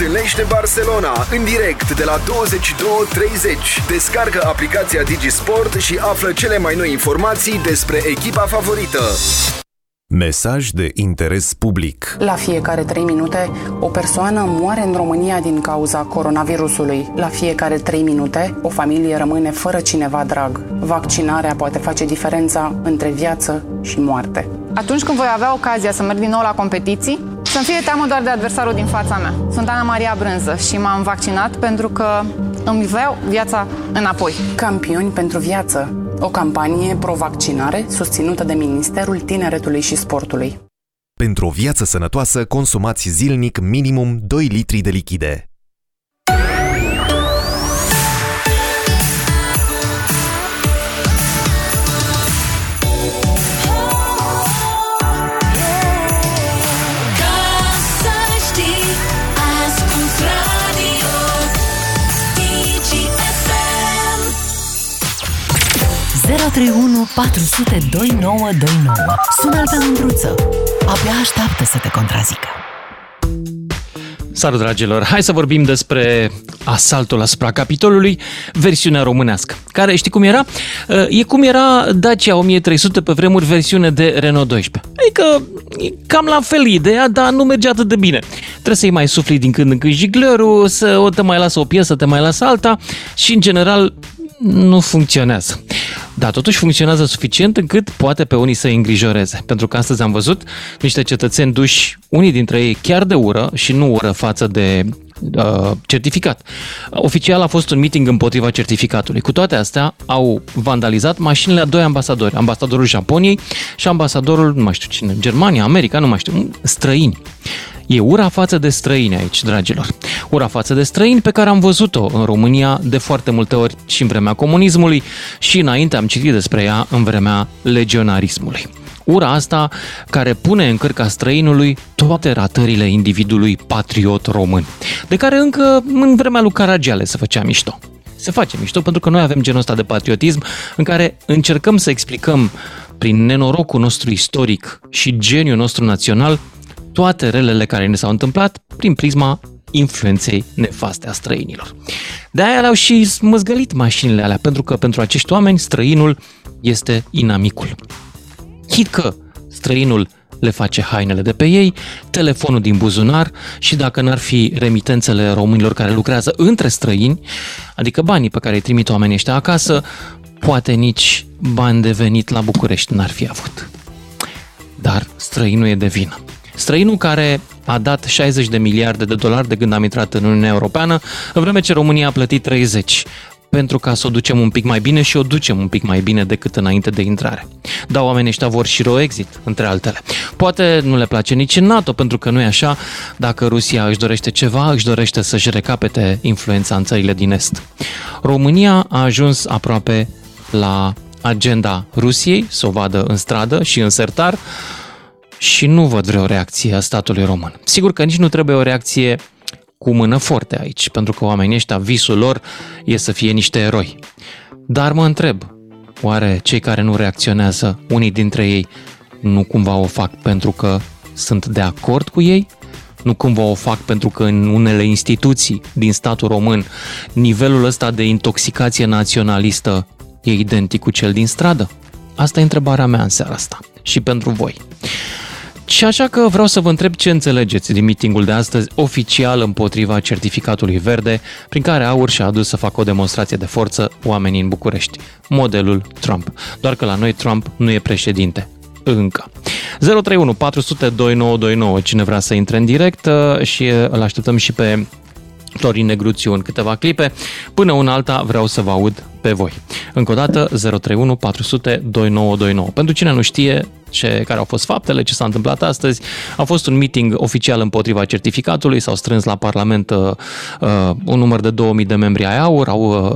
Întâlnește Barcelona în direct de la 22.30. Descarcă aplicația Digisport și află cele mai noi informații despre echipa favorită. Mesaj de interes public. La fiecare 3 minute, o persoană moare în România din cauza coronavirusului. La fiecare 3 minute, o familie rămâne fără cineva drag. Vaccinarea poate face diferența între viață și moarte. Atunci când voi avea ocazia să merg din nou la competiții, să-mi fie teamă doar de adversarul din fața mea. Sunt Ana Maria Brânză și m-am vaccinat pentru că îmi vreau viața înapoi. Campioni pentru viață. O campanie pro-vaccinare susținută de Ministerul Tineretului și Sportului. Pentru o viață sănătoasă, consumați zilnic minimum 2 litri de lichide. 031 400 2929. Sună-l pe Mândruță. Abia așteaptă să te contrazică. Salut, dragilor! Hai să vorbim despre asaltul asupra Capitolului, versiunea românească. Care, știi cum era? E cum era Dacia 1300 pe vremuri, versiune de Renault 12. Adică, e cam la fel ideea, dar nu merge atât de bine. Trebuie să-i mai sufli din când în când jiglerul, să o te mai lasă o piesă, te mai lasă alta și, în general, nu funcționează. Dar totuși funcționează suficient încât poate pe unii să îi îngrijoreze. Pentru că astăzi am văzut niște cetățeni duși, unii dintre ei chiar de ură și nu ură față de uh, certificat. Oficial a fost un meeting împotriva certificatului. Cu toate astea, au vandalizat mașinile a doi ambasadori. Ambasadorul Japoniei și ambasadorul, nu mai știu cine, Germania, America, nu mai știu, străini. E ura față de străini aici, dragilor. Ura față de străini pe care am văzut-o în România de foarte multe ori și în vremea comunismului și înainte am citit despre ea în vremea legionarismului. Ura asta care pune în cărca străinului toate ratările individului patriot român, de care încă în vremea lui Caragiale se făcea mișto. Se face mișto pentru că noi avem genul ăsta de patriotism în care încercăm să explicăm prin nenorocul nostru istoric și geniul nostru național toate relele care ne s-au întâmplat prin prisma influenței nefaste a străinilor. De aia le-au și smăzgălit mașinile alea, pentru că pentru acești oameni străinul este inamicul. Chit că străinul le face hainele de pe ei, telefonul din buzunar și dacă n-ar fi remitențele românilor care lucrează între străini, adică banii pe care îi trimit oamenii ăștia acasă, poate nici bani de venit la București n-ar fi avut. Dar străinul e de vină. Străinul care a dat 60 de miliarde de dolari de când am intrat în Uniunea Europeană, în vreme ce România a plătit 30 pentru ca să o ducem un pic mai bine și o ducem un pic mai bine decât înainte de intrare. Dar oamenii ăștia vor și exit, între altele. Poate nu le place nici în NATO, pentru că nu e așa. Dacă Rusia își dorește ceva, își dorește să-și recapete influența în țările din Est. România a ajuns aproape la agenda Rusiei, să o vadă în stradă și în sertar, și nu văd vreo reacție a statului român. Sigur că nici nu trebuie o reacție cu mână forte aici, pentru că oamenii ăștia, visul lor e să fie niște eroi. Dar mă întreb, oare cei care nu reacționează, unii dintre ei, nu cumva o fac pentru că sunt de acord cu ei? Nu cumva o fac pentru că în unele instituții din statul român nivelul ăsta de intoxicație naționalistă e identic cu cel din stradă? Asta e întrebarea mea în seara asta și pentru voi. Și așa că vreau să vă întreb ce înțelegeți din meetingul de astăzi oficial împotriva certificatului verde, prin care Aur și-a adus să facă o demonstrație de forță oamenii în București. Modelul Trump. Doar că la noi Trump nu e președinte. Încă. 031 400 2929. Cine vrea să intre în direct uh, și uh, îl așteptăm și pe Florin Negruțiu în câteva clipe. Până una alta vreau să vă aud pe voi. Încă o dată 031 400 2929. Pentru cine nu știe ce, care au fost faptele, ce s-a întâmplat astăzi, a fost un meeting oficial împotriva certificatului, s-au strâns la Parlament uh, uh, un număr de 2000 de membri ai AUR, au uh,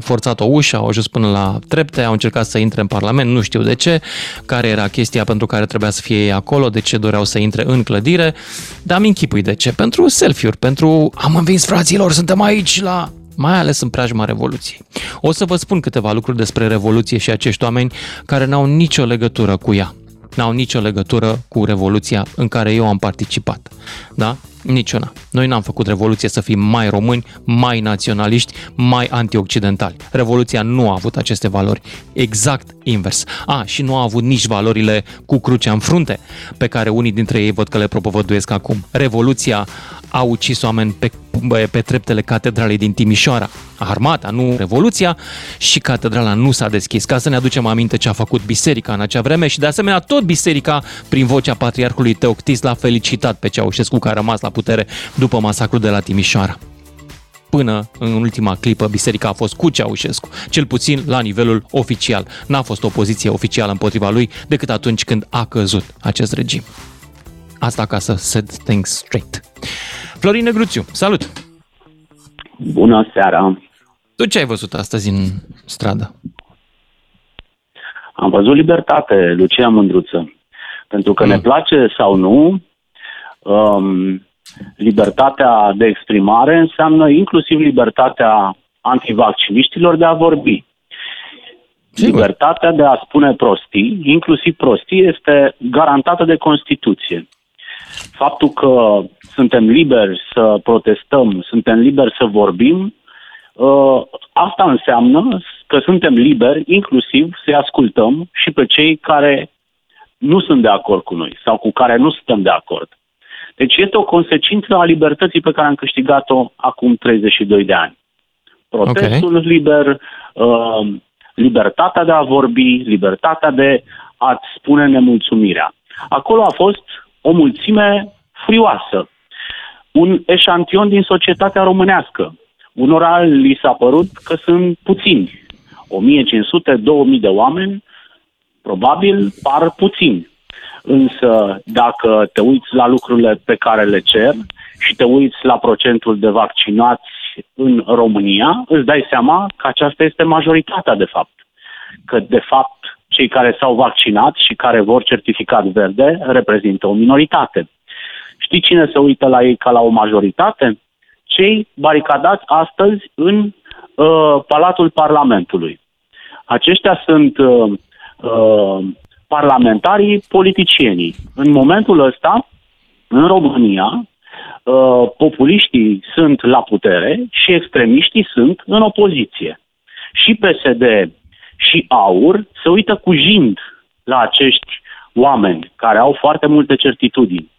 forțat o ușă, au ajuns până la trepte, au încercat să intre în Parlament, nu știu de ce, care era chestia pentru care trebuia să fie ei acolo, de ce doreau să intre în clădire, dar mi închipui de ce, pentru selfie-uri, pentru am învins fraților, suntem aici la mai ales în preajma Revoluției. O să vă spun câteva lucruri despre Revoluție și acești oameni care n-au nicio legătură cu ea. N-au nicio legătură cu Revoluția în care eu am participat. Da? Niciuna. Noi n-am făcut revoluție să fim mai români, mai naționaliști, mai antioccidentali. Revoluția nu a avut aceste valori. Exact invers. A, și nu a avut nici valorile cu crucea în frunte, pe care unii dintre ei văd că le propovăduiesc acum. Revoluția a ucis oameni pe, pe treptele catedralei din Timișoara. Armata, nu Revoluția, și catedrala nu s-a deschis. Ca să ne aducem aminte ce a făcut biserica în acea vreme și de asemenea tot biserica, prin vocea patriarhului Teoctis, l-a felicitat pe Ceaușescu care a rămas la putere după masacrul de la Timișoara. Până în ultima clipă, biserica a fost cu Ceaușescu, cel puțin la nivelul oficial. N-a fost o poziție oficială împotriva lui decât atunci când a căzut acest regim. Asta ca să set things straight. Florin Negruțiu, salut! Bună seara! Tu ce ai văzut astăzi în stradă? Am văzut libertate, Lucia Mândruță. Pentru că Mm. ne place sau nu, um, libertatea de exprimare înseamnă inclusiv libertatea antivacciniștilor de a vorbi. Sigur. Libertatea de a spune prostii, inclusiv prostii, este garantată de Constituție. Faptul că suntem liberi să protestăm, suntem liberi să vorbim, uh, asta înseamnă că suntem liberi inclusiv să-i ascultăm și pe cei care nu sunt de acord cu noi sau cu care nu suntem de acord. Deci este o consecință a libertății pe care am câștigat-o acum 32 de ani. Protestul liber, uh, libertatea de a vorbi, libertatea de a-ți spune nemulțumirea. Acolo a fost o mulțime furioasă, un eșantion din societatea românească. Unora li s-a părut că sunt puțini. 1500-2000 de oameni probabil par puțini. Însă dacă te uiți la lucrurile pe care le cer și te uiți la procentul de vaccinați în România, îți dai seama că aceasta este majoritatea de fapt. Că de fapt cei care s-au vaccinat și care vor certificat verde reprezintă o minoritate. Știi cine se uită la ei ca la o majoritate? Cei baricadați astăzi în uh, Palatul Parlamentului. Aceștia sunt uh, uh, parlamentarii politicienii. În momentul ăsta, în România, uh, populiștii sunt la putere și extremiștii sunt în opoziție. Și PSD și AUR se uită cu jind la acești oameni care au foarte multe certitudini.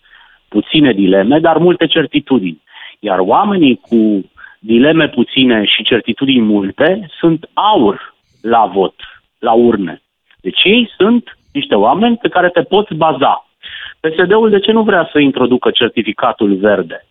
Puține dileme, dar multe certitudini. Iar oamenii cu dileme puține și certitudini multe sunt aur la vot, la urne. Deci ei sunt niște oameni pe care te poți baza. PSD-ul de ce nu vrea să introducă certificatul verde?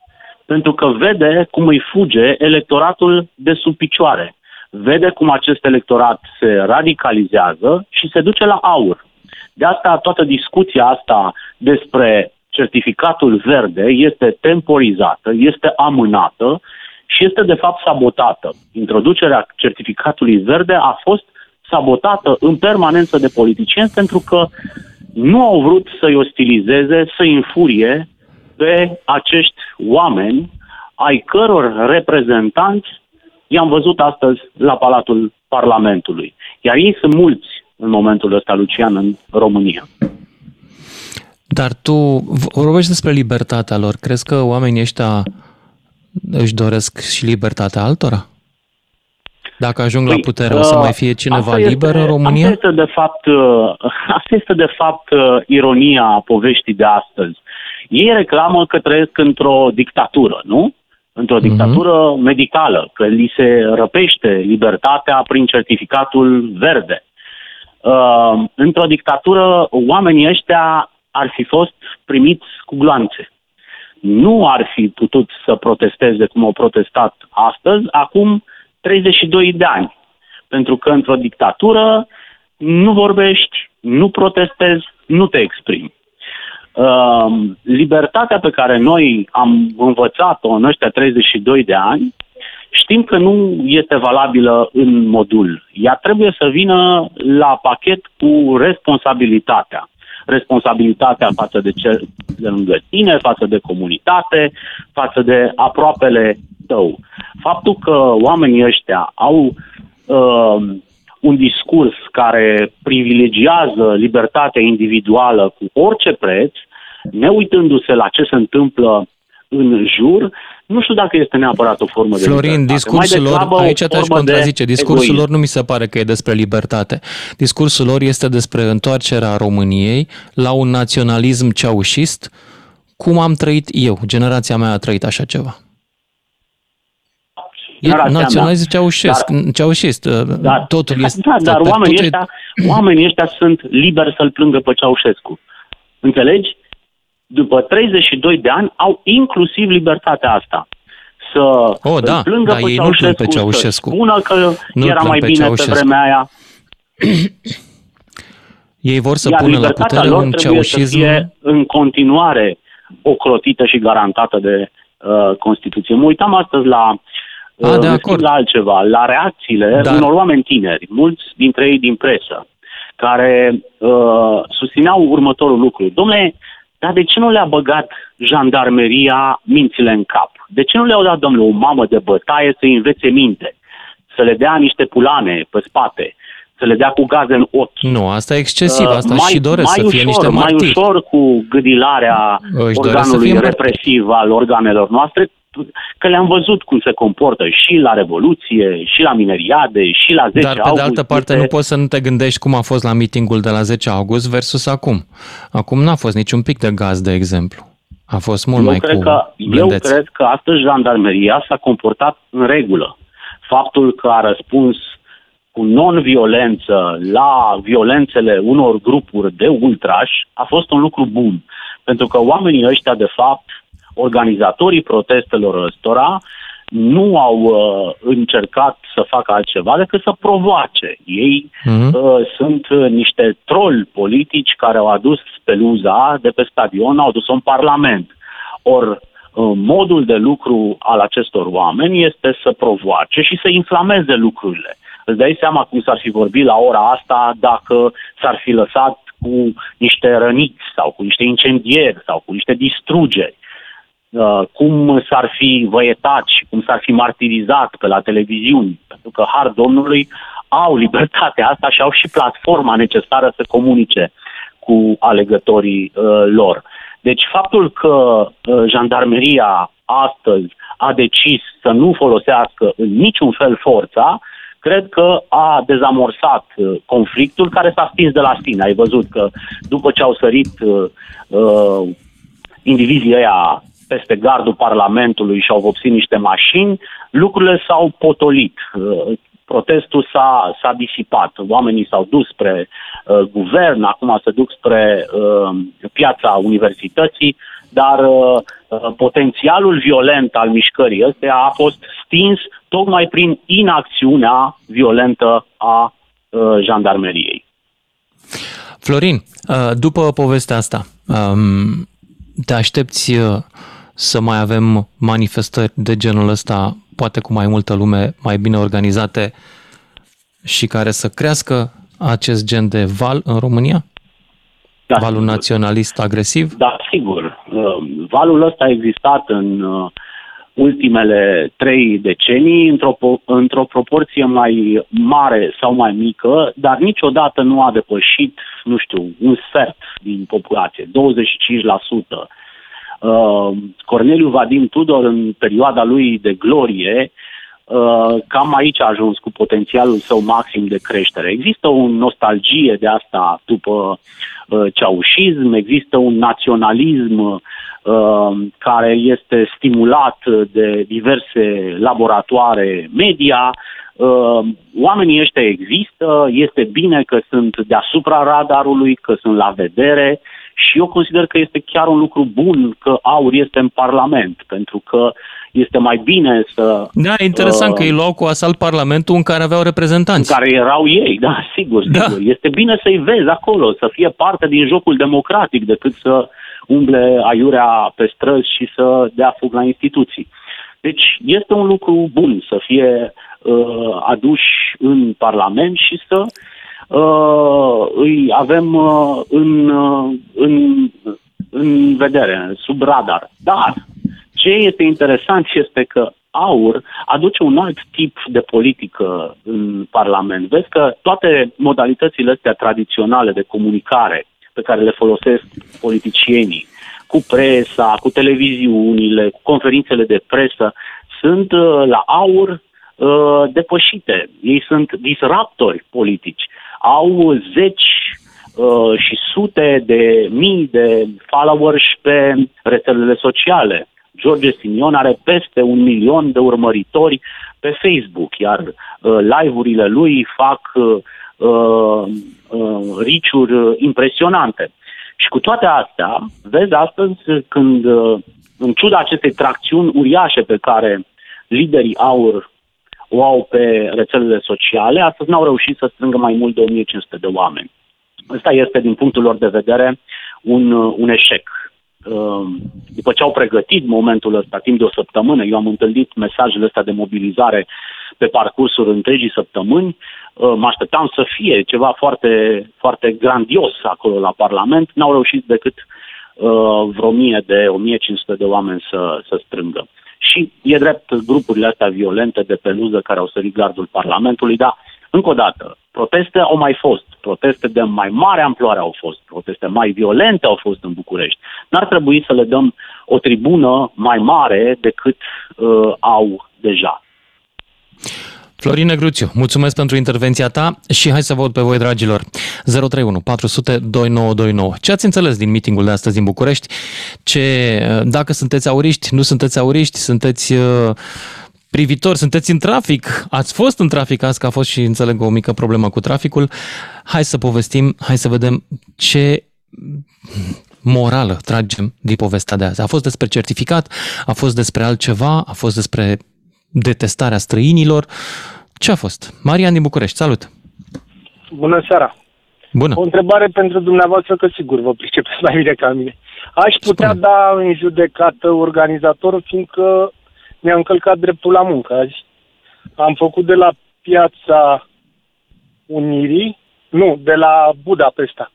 Pentru că vede cum îi fuge electoratul de sub picioare. Vede cum acest electorat se radicalizează și se duce la aur. De asta toată discuția asta despre certificatul verde este temporizată, este amânată și este de fapt sabotată. Introducerea certificatului verde a fost sabotată în permanență de politicieni pentru că nu au vrut să-i ostilizeze, să-i înfurie pe acești oameni ai căror reprezentanți i-am văzut astăzi la Palatul Parlamentului. Iar ei sunt mulți în momentul ăsta, Lucian, în România. Dar tu v- vorbești despre libertatea lor. Crezi că oamenii ăștia își doresc și libertatea altora? Dacă ajung la Păi, putere, o să uh, mai fie cineva asta liber este- în România? Asta este de fapt, uh, asta este de fapt uh, ironia a poveștii de astăzi. Ei reclamă că trăiesc într-o dictatură, nu? Într-o Mhm. dictatură medicală, că li se răpește libertatea prin certificatul verde. Uh, într-o dictatură, oamenii ăștia ar fi fost primiți cu gloanțe. Nu ar fi putut să protesteze cum au protestat astăzi, acum 32 de ani. Pentru că într-o dictatură nu vorbești, nu protestezi, nu te exprimi. Uh, libertatea pe care noi am învățat-o în ăștia 32 de ani, știm că nu este valabilă în modul. Ea trebuie să vină la pachet cu responsabilitatea. Responsabilitatea față de cel de lângă tine, față de comunitate, față de aproapele tău. Faptul că oamenii ăștia au uh, un discurs care privilegiază libertatea individuală cu orice preț, neuitându-se la ce se întâmplă în jur, nu știu dacă este neapărat o formă de Florin, libertate. discursul Mai lor, degrabă o aici te-aș formă de contrazice, discursul egoism. lor nu mi se pare că e despre libertate. Discursul lor este despre întoarcerea României la un naționalism ceaușist, cum am trăit eu, generația mea a trăit așa ceva. E Generația mea. naționalism ceaușesc, ceaușist, Dar, totul este... da, dar totul oamenii e- ăștia, oamenii ăștia sunt liberi să-l plângă pe Ceaușescu. Înțelegi? După 32 de ani au inclusiv libertatea asta. Să Oh, da, îl plângă da, pe, ei nu-l plâng pe Ceaușescu, Ceaușescu. Să spună că Nu-l era plâng mai pe bine Ceaușescu. pe vremea aia. Ei vor să Iar pună la libertatea putere lor un trebuie să ceaușism... fie în continuare ocrotită și garantată de uh, Constituție. Mă uitam astăzi la, uh, A, de în acord. schimb, la altceva, la reacțiile Dar- unor oameni tineri, mulți dintre ei din presă, care uh, susțineau următorul lucru. Domnule, dar de ce nu le-a băgat jandarmeria mințile în cap? De ce nu le-au dat, domnule, o mamă de bătaie să învețe minte? Să le dea niște pulane pe spate? Să le dea cu gaze în ochi? Nu, asta e excesiv, Uh, asta și doresc mai să fie ușor, niște Mai martiri. ușor cu gâdilarea Își doresc să organului fie martiri. represiv al organelor noastre, că le-am văzut cum se comportă și la Revoluție, și la mineriade, și la 10 Dar pe august. de altă parte Este- nu poți să nu te gândești cum a fost la meetingul de la 10 august versus acum. Acum n-a fost niciun pic de gaz, de exemplu. A fost mult eu mai cred cu că, Eu blândețe. cred că astăzi jandarmeria s-a comportat în regulă. Faptul că a răspuns cu non-violență la violențele unor grupuri de ultrași a fost un lucru bun. Pentru că oamenii ăștia, de fapt, organizatorii protestelor ăstora, nu au uh, încercat să facă altceva decât să provoace. Ei Mhm. uh, sunt uh, niște troli politici care au adus peluza de pe stadion, au adus-o în Parlament. Or, uh, modul de lucru al acestor oameni este să provoace și să inflameze lucrurile. Îți dai seama cum s-ar fi vorbit la ora asta dacă s-ar fi lăsat cu niște răniți sau cu niște incendieri sau cu niște distrugeri uh, cum s-ar fi văietat și cum s-ar fi martirizat pe la televiziuni, pentru că har Domnului au libertatea asta și au și platforma necesară să comunice cu alegătorii uh, lor. Deci faptul că uh, jandarmeria astăzi a decis să nu folosească în niciun fel forța, cred că a dezamorsat uh, conflictul care s-a stins de la sine. Ai văzut că după ce au sărit uh, uh, indivizii ăia peste gardul Parlamentului și au vopsit niște mașini, lucrurile s-au potolit. Uh, Protestul s-a, s-a disipat. Oamenii s-au dus spre uh, guvern, acum se duc spre uh, piața universității, dar uh, uh, potențialul violent al mișcării ăstea a fost stins tocmai prin inacțiunea violentă a uh, jandarmeriei. Florin, uh, după povestea asta, um, te aștepți uh, să mai avem manifestări de genul ăsta, poate cu mai multă lume, mai bine organizate și care să crească acest gen de val în România? Da, Valul sigur. naționalist agresiv? Da, sigur. Uh, Valul ăsta a existat în uh, ultimele trei decenii într-o, po- într-o proporție mai mare sau mai mică, dar niciodată nu a depășit, nu știu, un sfert din populație, 25%. Uh, Corneliu Vadim Tudor, în perioada lui de glorie, uh, cam aici a ajuns cu potențialul său maxim de creștere. Există o nostalgie de asta după uh, ceaușism, există un naționalism uh, care este stimulat de diverse laboratoare media. Uh, Oamenii ăștia există, este bine că sunt deasupra radarului, că sunt la vedere și eu consider că este chiar un lucru bun că aur este în Parlament, pentru că este mai bine să Da, e interesant Uh, că ei luau cu asalt Parlamentul în care aveau reprezentanți. care erau ei, da, sigur, Da. sigur. Este bine să-i vezi acolo, să fie parte din jocul democratic, decât să umble aiurea pe străzi și să dea fug la instituții. Deci este un lucru bun să fie uh, aduși în Parlament și să uh, îi avem uh, în, uh, în, în vedere, sub radar. Dar ce este interesant este că AUR aduce un alt tip de politică în Parlament. Vezi că toate modalitățile astea tradiționale de comunicare pe care le folosesc politicienii, cu presa, cu televiziunile, cu conferințele de presă, sunt uh, la aur uh, depășite. Ei sunt disruptori politici. Au zeci uh, și sute de mii de followers pe rețelele sociale. George Simion are peste un milion de urmăritori pe Facebook, iar uh, live-urile lui fac uh, uh, uh, riciuri uh, impresionante. Și cu toate astea, vezi astăzi când, uh, în ciuda acestei tracțiuni uriașe pe care liderii aur o au pe rețelele sociale, astăzi n-au reușit să strângă mai mult de 1500 de oameni. Ăsta este, din punctul lor de vedere, un, uh, un eșec. Uh, După ce au pregătit momentul ăsta timp de o săptămână, eu am întâlnit mesajele astea de mobilizare pe parcursul întregii săptămâni, uh, mă așteptam să fie ceva foarte, foarte grandios acolo la Parlament, n-au reușit decât uh, vreo mie de 1500 de oameni să, să strângă. Și e drept grupurile astea violente de peluză care au sărit gardul Parlamentului, dar, încă o dată, proteste au mai fost, proteste de mai mare amploare au fost, proteste mai violente au fost în București. N-ar trebui să le dăm o tribună mai mare decât uh, au deja. Florin Negruțiu, mulțumesc pentru intervenția ta și hai să vă aud pe voi, dragilor. 031 400 2929. Ce ați înțeles din meetingul de astăzi din București? Ce, dacă sunteți auriști, nu sunteți auriști, sunteți uh, privitori, sunteți în trafic, ați fost în trafic azi, că a fost și, înțeleg, o mică problemă cu traficul. Hai să povestim, hai să vedem ce morală tragem din povestea de azi. A fost despre certificat, a fost despre altceva, a fost despre detestarea străinilor. Ce a fost? Marian din București, salut! Bună seara! Bună! O întrebare pentru dumneavoastră, că sigur vă pricepeți mai bine ca mine. Aș putea Spune. da în judecată organizatorul, fiindcă mi-a încălcat dreptul la muncă azi. Am făcut de la piața Unirii, nu, de la Budapesta.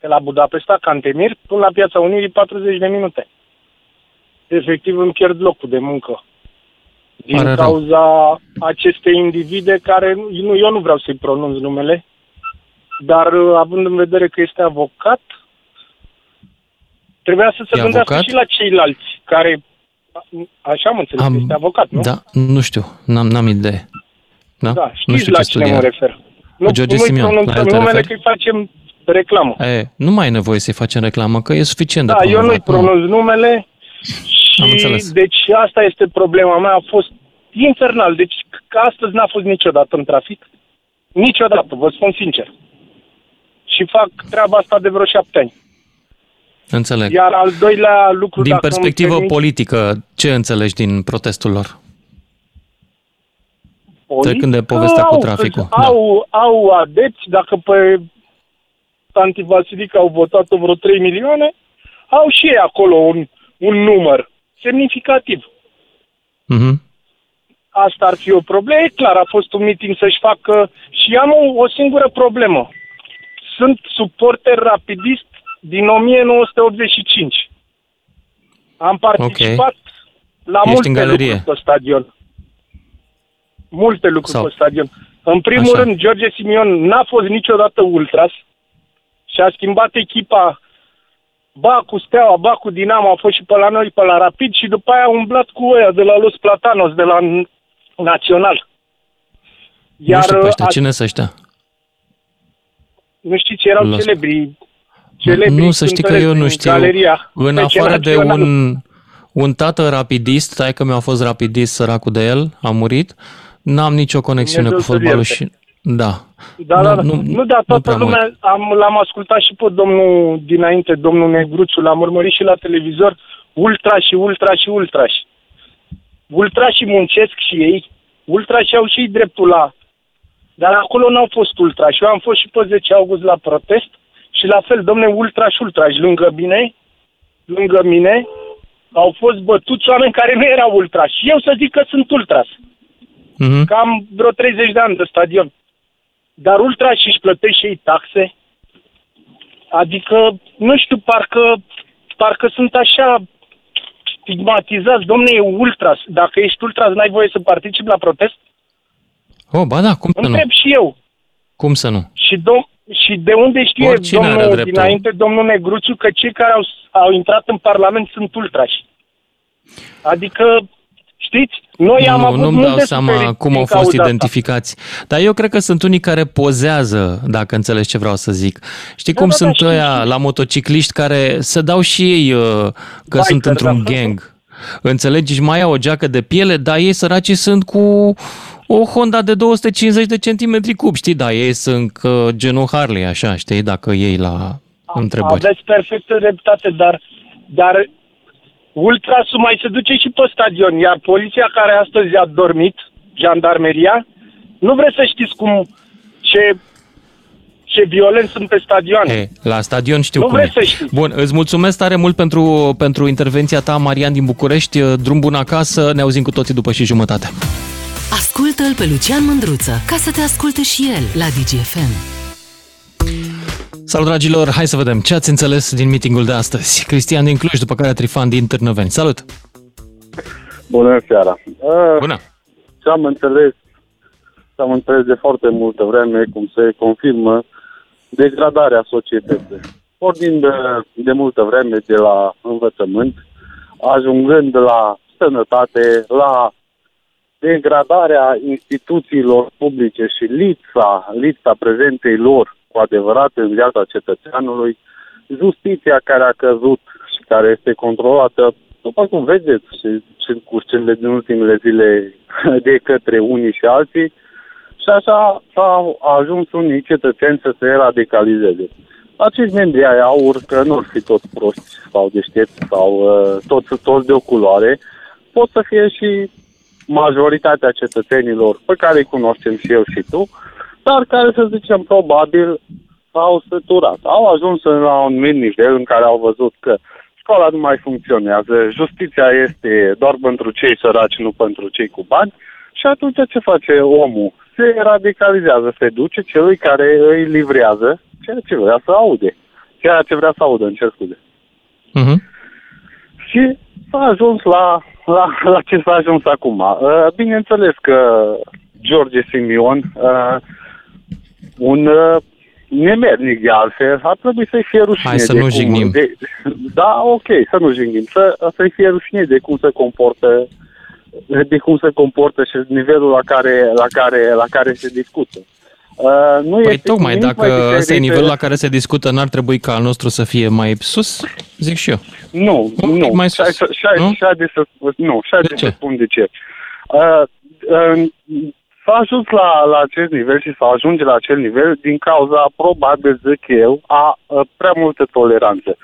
De la Budapesta, Cantemir, până la piața Unirii, 40 de minute. Efectiv îmi pierd locul de muncă. Din Pare rău. cauza acestei individe care, nu, eu nu vreau să-i pronunț numele, dar uh, având în vedere că este avocat, trebuia să se E gândească avocat? și la ceilalți care, așa am înțeles, Am- este avocat, nu? Da, nu știu, n-am, n-am idee. Da? Da, nu știți știu la ce cine studia. mă refer. Nu, George nu-i Simion, la pronunțăm el te numele referi? că îi facem reclamă. E, nu mai e nevoie să-i facem reclamă, că e suficient Da, de eu nu-i promovat, nu? pronunț numele Am și înțeles. deci asta este problema mea. A fost infernal. Deci că astăzi n-a fost niciodată în trafic. Niciodată, vă spun sincer. Și fac treaba asta de vreo șapte ani. Înțeleg. Iar al doilea lucru... Din dacă îmi perspectivă permiți, politică, ce înțelegi din protestul lor? politică, trecând de povestea cu au, traficul, că Au, au adepți, dacă pe Tanti Vasilic au votat vreo 3 milioane, au și ei acolo un, un număr semnificativ. Mhm. Asta ar fi o problemă. E clar, a fost un meeting să-și facă... Și am o, o singură problemă. Sunt suporter rapidist din 1985. Am participat la Ești multe în galerie. lucruri pe stadion. Multe lucruri Sau- pe stadion. În primul Așa. rând, George Simion n-a fost niciodată ultras și a schimbat echipa ba cu Steaua, ba cu Dinamo, a fost și pe la noi, pe la Rapid și după aia a umblat cu ăia de la Los Platanos, de la N- Național. nu știu pe ăștia, a- cine să ăștia? nu știți, erau Los- celebri. celebri Nu, să știi că cântăreți eu nu din știu. Galeria, În Pe afară de Naționalul. un, un tată rapidist, tai că mi-a fost rapidist, săracul de el, a murit, n-am nicio conexiune Dumnezeu cu să-l fotbalul ierte. și... Da. Da, da, da. Nu, nu da, toată prea mă uit. lumea, am, l-am ascultat și pe domnul dinainte, domnul Negruțu, l-am urmărit și la televizor, ultra și ultra și ultra și. Ultra și muncesc și ei, ultra și au și ei dreptul la... Dar acolo n-au fost ultra și eu am fost și pe 10 august la protest și la fel, domne, ultra și ultra și lângă mine, lângă mine, au fost bătuți oameni care nu erau ultra și eu să zic că sunt ultras. Mhm. Cam vreo 30 de ani de stadion. Dar ultra și își plătește și ei taxe. Adică, nu știu, parcă, parcă sunt așa stigmatizați. Domne, e ultras. Dacă ești ultras, n-ai voie să participi la protest? Oh, ba da, cum să nu? Întreb și eu. Cum să nu? Și dom- Și de unde știe Oricine are domnul dreptul. dinainte, domnul Negruțiu, că cei care au, au intrat în Parlament sunt ultrași? Adică, știți, noi am nu, avut nu-mi mult dau de seama suferit cum din au fost cauza asta. identificați. Dar eu cred că sunt unii care pozează, dacă înțelegi ce vreau să zic. Știi Da, cum da, da, sunt știu, ăia știu. la motocicliști care se dau și ei uh, că Biker, sunt într-un da. gang. Înțelegi? Și mai au o geacă de piele, dar ei săracii sunt cu o Honda de 250 de centimetri cub, știi? Da, ei sunt uh, genul Harley, așa, știi? Dacă ei la întrebări. Aveți perfectă dreptate, dar, dar ultrasul mai se duce și pe stadion, iar poliția care astăzi a dormit, jandarmeria, nu vreți să știți cum, ce, ce violenți sunt pe stadion. E, la stadion știu Nu cum vreți e. să știți. Bun, îți mulțumesc tare mult pentru, pentru intervenția ta, Marian din București. Drum bun acasă, ne auzim cu toții după și jumătate. Ascultă-l pe Lucian Mândruță ca să te asculte și el la DGFM. Salut, dragilor! Hai să vedem ce ați înțeles din meetingul de astăzi. Cristian din Cluj, după care Trifan din Târnăveni. Salut! Bună seara! Uh, Bună! Ce am înțeles, ce am înțeles de foarte multă vreme, cum se confirmă degradarea societății. Pornind de, de multă vreme de la învățământ, ajungând la sănătate, la degradarea instituțiilor publice și lipsa, lipsa prezentei lor cu adevărat în viața cetățeanului, justiția care a căzut și care este controlată, după cum vedeți, și, și cu cele din ultimele zile de către unii și alții, și așa s-au ajuns unii cetățeni să se radicalizeze. Acești membri ai aur, că nu ar fi toți proști sau deștepți sau uh, toți, toți de o culoare, pot să fie și majoritatea cetățenilor pe care îi cunoaștem și eu și tu, dar care, să zicem, probabil s-au săturat. Au ajuns la un anumit nivel în care au văzut că școala nu mai funcționează, justiția este doar pentru cei săraci, nu pentru cei cu bani și atunci ce face omul? Se radicalizează, se duce celui care îi livrează ceea ce vrea să aude. Ceea ce vrea să audă, în cer scuze. Uh-huh. Și s-a ajuns la, la, la ce s-a ajuns acum. Uh, Bineînțeles că George Simion, uh, un uh, nemernic de altfel, ar trebui să-i fie rușine Hai să de nu cum, jignim. De, da, ok, să nu jignim. Să, să-i fie rușine de cum se comportă de cum se comportă și nivelul la care, la care, la care se discută. Uh, nu Păi este tocmai, nimic dacă mai ăsta e diferit- nivelul la care se discută, n-ar trebui ca al nostru să fie mai sus? Zic și eu. Nu, Un pic nu. mai Și, sus, și, și, nu? și de să, nu, și de ce? să spun de ce. Uh, uh, s-a ajuns la, la acest nivel și s-a ajunge la acel nivel din cauza, probabil, zic eu, a, a prea multă toleranță.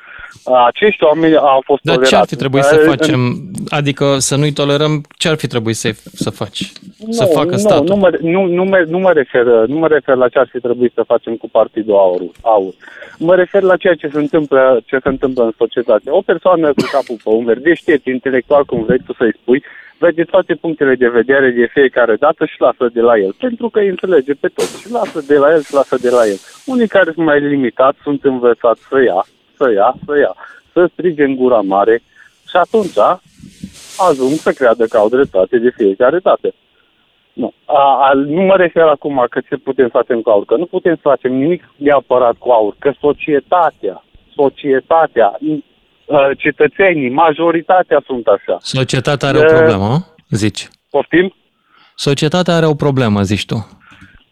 Uh, acești oameni au fost Dar tolerați. ce ar fi trebuit să Uh, facem? Adică să nu-i tolerăm, ce ar fi trebuit să, să faci? Să nu, facă nu, statul? Nu mă, nu, nu, mă, nu, mă refer, nu mă refer la ce ar fi trebuit să facem cu Partidul Aur. Aur. Mă refer la ceea ce se întâmplă, ce se întâmplă în societate. O persoană cu capul pe umeri, deștept, intelectual, cum vrei tu să-i spui, vede toate punctele de vedere de fiecare dată și lasă de la el. Pentru că îi înțelege pe toți și lasă de la el și lasă de la el. Unii care sunt mai limitați sunt învățați să ia, să ia, să ia, să strige în gura mare și atunci ajung să creadă că au dreptate de fiecare dată. Nu. A, a, nu mă refer acum că ce putem să facem cu aur, că nu putem să facem nimic neapărat cu aur, că societatea, societatea, uh, cetățenii, majoritatea sunt așa. Societatea are o Uh, problemă, zici? Poftim? Societatea are o problemă, zici tu.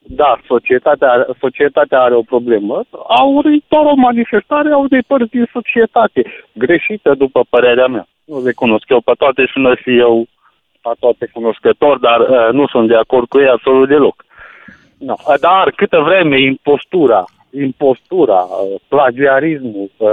Da, societatea, are- societatea are o problemă. Aur e doar o manifestare a unei părți din societate. Greșită, după părerea mea. Nu le cunosc eu pe toate și nu fi eu pe toate cunoscător, dar uh, nu sunt de acord cu ei absolut deloc. No. Dar câtă vreme impostura, impostura, uh, plagiarismul, uh,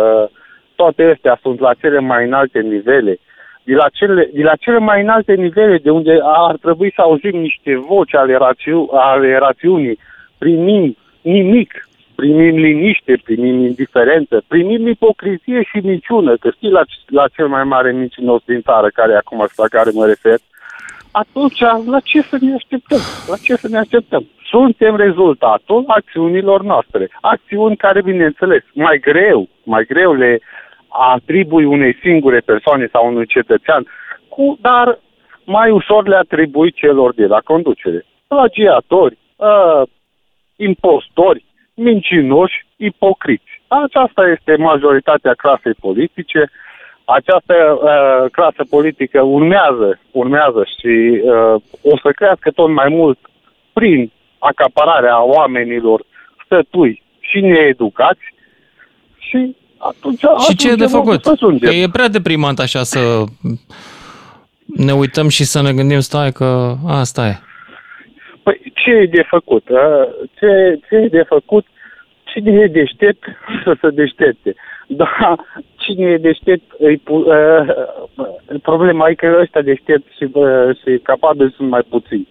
toate astea sunt la cele mai înalte nivele, de la, cele, de la cele mai înalte nivele de unde ar trebui să auzim niște voci ale, rațiu, ale rațiunii, primim nimic, primim liniște, primim indiferență, primim ipocrizie și minciună, că știi la, la cel mai mare mincinos din țară, care e acum și la care mă refer, atunci la ce să ne așteptăm? La ce să ne așteptăm? Suntem rezultatul acțiunilor noastre. Acțiuni care, bineînțeles, mai greu, mai greu le atribui unei singure persoane sau unui cetățean, cu, dar mai ușor le atribui celor de la conducere. Plagiatori, uh, impostori, mincinoși, ipocriți. Aceasta este majoritatea clasei politice. Această uh, clasă politică urmează, urmează și uh, o să crească tot mai mult prin acapararea oamenilor stătui și needucați și atunci Și ce e de ajungem unde făcut? ajungem. Că e prea deprimant așa să ne uităm și să ne gândim, stai că asta e. Păi ce e de făcut? a? Ce, ce e de făcut? Cine e deștept să se deștepte. Da, cine e deștept, îi, pu- uh, problema e că ăștia deștepți și, uh, și capabili sunt mai puțini.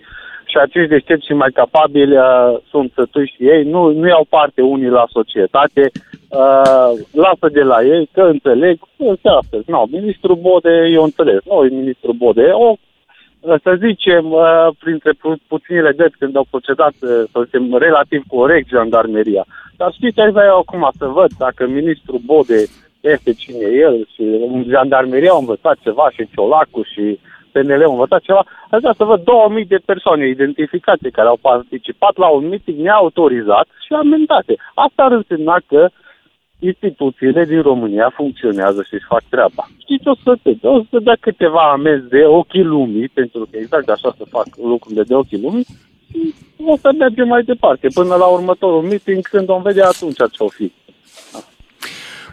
Și acești deștepți și mai capabili uh, sunt sătuși și ei, nu, nu iau parte unii la societate, uh, lasă de la ei, că înțeleg, este astăzi. Nu, ministrul Bode, eu înțeles, nu e ministrul Bode, e o să zicem, uh, printre pu- puținile dăți când au procedat, uh, să zicem, relativ corect jandarmeria. Dar știți, aș vrea eu acum să văd dacă ministrul Bode este cine e el și jandarmeria a învățat ceva și Ciolacu și PNL au învățat ceva. Aș vrea să văd 2000 de persoane identificate care au participat la un meeting neautorizat și amendate. Asta ar însemna că instituțiile din România funcționează și își fac treaba. Știți, o să, te, o să dea câteva amenzi de ochii lumii, pentru că exact așa se fac lucrurile de ochii lumii, și o să mergem mai departe, până la următorul meeting, când vom vedea atunci ce o fi.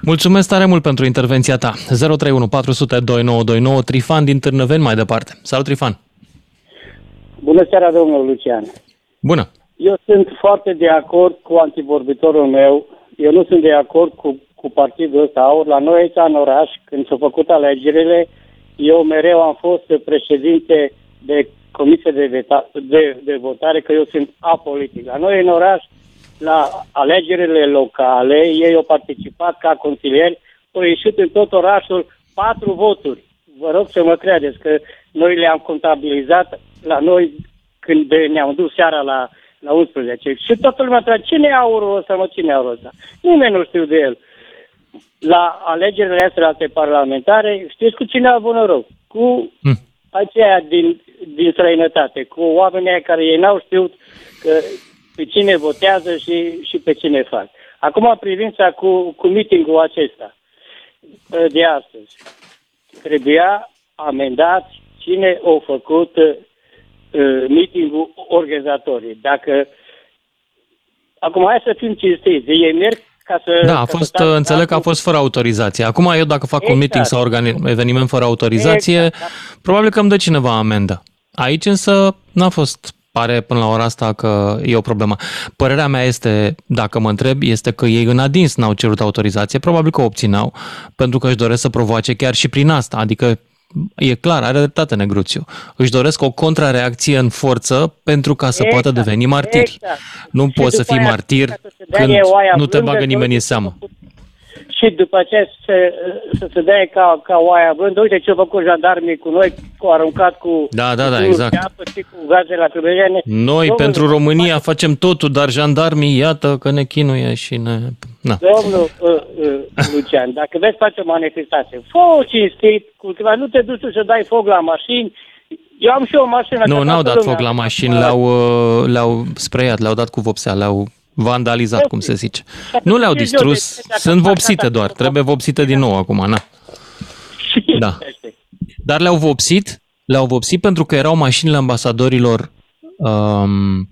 Mulțumesc tare mult pentru intervenția ta. 031 400 2929 Trifan din Târnăveni mai departe. Salut, Trifan! Bună seara, domnul Lucian. Bună! Eu sunt foarte de acord cu antivorbitorul meu. Eu nu sunt de acord cu, cu partidul ăsta aur. La noi aici în oraș, când s-au făcut alegerile, eu mereu am fost președinte de comisie de, veta, de, de votare, că eu sunt apolitic. La noi în oraș, la alegerile locale, ei au participat ca consilieri, au ieșit în tot orașul patru voturi. Vă rog să mă credeți că noi le-am contabilizat la noi când ne-am dus seara la, la 11. Și toată lumea întreba, cine e aurul ăsta, mă, cine e aurul ăsta? Nimeni nu știu de el. La alegerile astea alte parlamentare, știți cu cine a avut noroc? Cu Hmm. aceia din, din străinătate, cu oamenii aia care ei n-au știut că pe cine votează și, și pe cine fac. Acum, privința cu, cu meetingul acesta uh, de astăzi. Trebuia amendat cine a făcut uh, meetingul organizatorii. Dacă Acum, hai să fim cinstiți. Ei merg ca să... Da, a ca fost, să facă înțeleg că a fost fără autorizație. Acum eu dacă fac un Exact. meeting sau organi- eveniment fără autorizație, Exact, probabil că îmi dă cineva amendă. Aici însă n-a fost pare până la ora asta că e o problemă. Părerea mea este, dacă mă întreb, este că ei în adins n-au cerut autorizație, probabil că o obțineau, pentru că își doresc să provoace chiar și prin asta, adică e clar, are dreptate Negruțiu. Își doresc o contrareacție în forță pentru ca să poată Exact, deveni martiri. exact. Nu Și poți să după fii aia, martir ca să se dea când e oaia nu te blândă, bagă că nimeni în uite, seamă. Și după aceea să, să se dea ca, ca oaia blândă. Uite ce au făcut jandarmii cu noi, cu aruncat cu... Da, da, da, cu exact. de apă și cu gaze lacrimogene. Noi, Domnule, pentru România, facem totul, dar jandarmii, iată că ne chinuie și ne... Na. Domnul uh, uh, Lucian, dacă veți face o manifestație, fă-o cinstit, cultiva, nu te duci tu să dai foc la mașini. Eu am și o mașină. Nu, că n-au toată dat lumea- foc la mașini, le-au, uh, le-au spreiat, le-au dat cu vopsea, le-au vandalizat, cum se zice. Nu le-au distrus, sunt vopsite doar, trebuie vopsite din nou acum, na. Da. Dar le-au vopsit, le-au vopsit pentru că erau mașinile ambasadorilor um,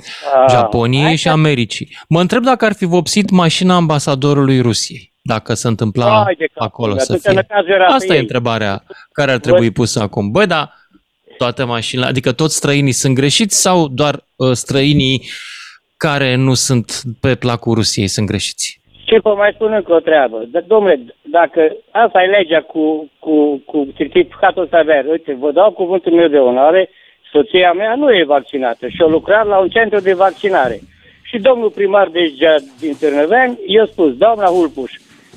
Ah, Japoniei hai și Americii. Mă întreb dacă ar fi vopsit mașina ambasadorului Rusiei, dacă se întâmpla Hai de capul acolo meu, să atunci fie. năcazul era pe Asta e ei. întrebarea care ar trebui pusă acum. Băi, dar toate mașinile, adică toți străinii sunt greșiți sau doar uh, străinii care nu sunt pe placul Rusiei sunt greșiți? Și vă mai spun încă o treabă. D- domnule, dacă asta e legea cu, cu, cu certificatul ăsta verde, uite, vă dau cuvântul meu de onoare, soția mea nu e vaccinată și a lucrat la un centru de vaccinare. Și domnul primar deja din Târnăveni i-a spus, doamna Hulpuș,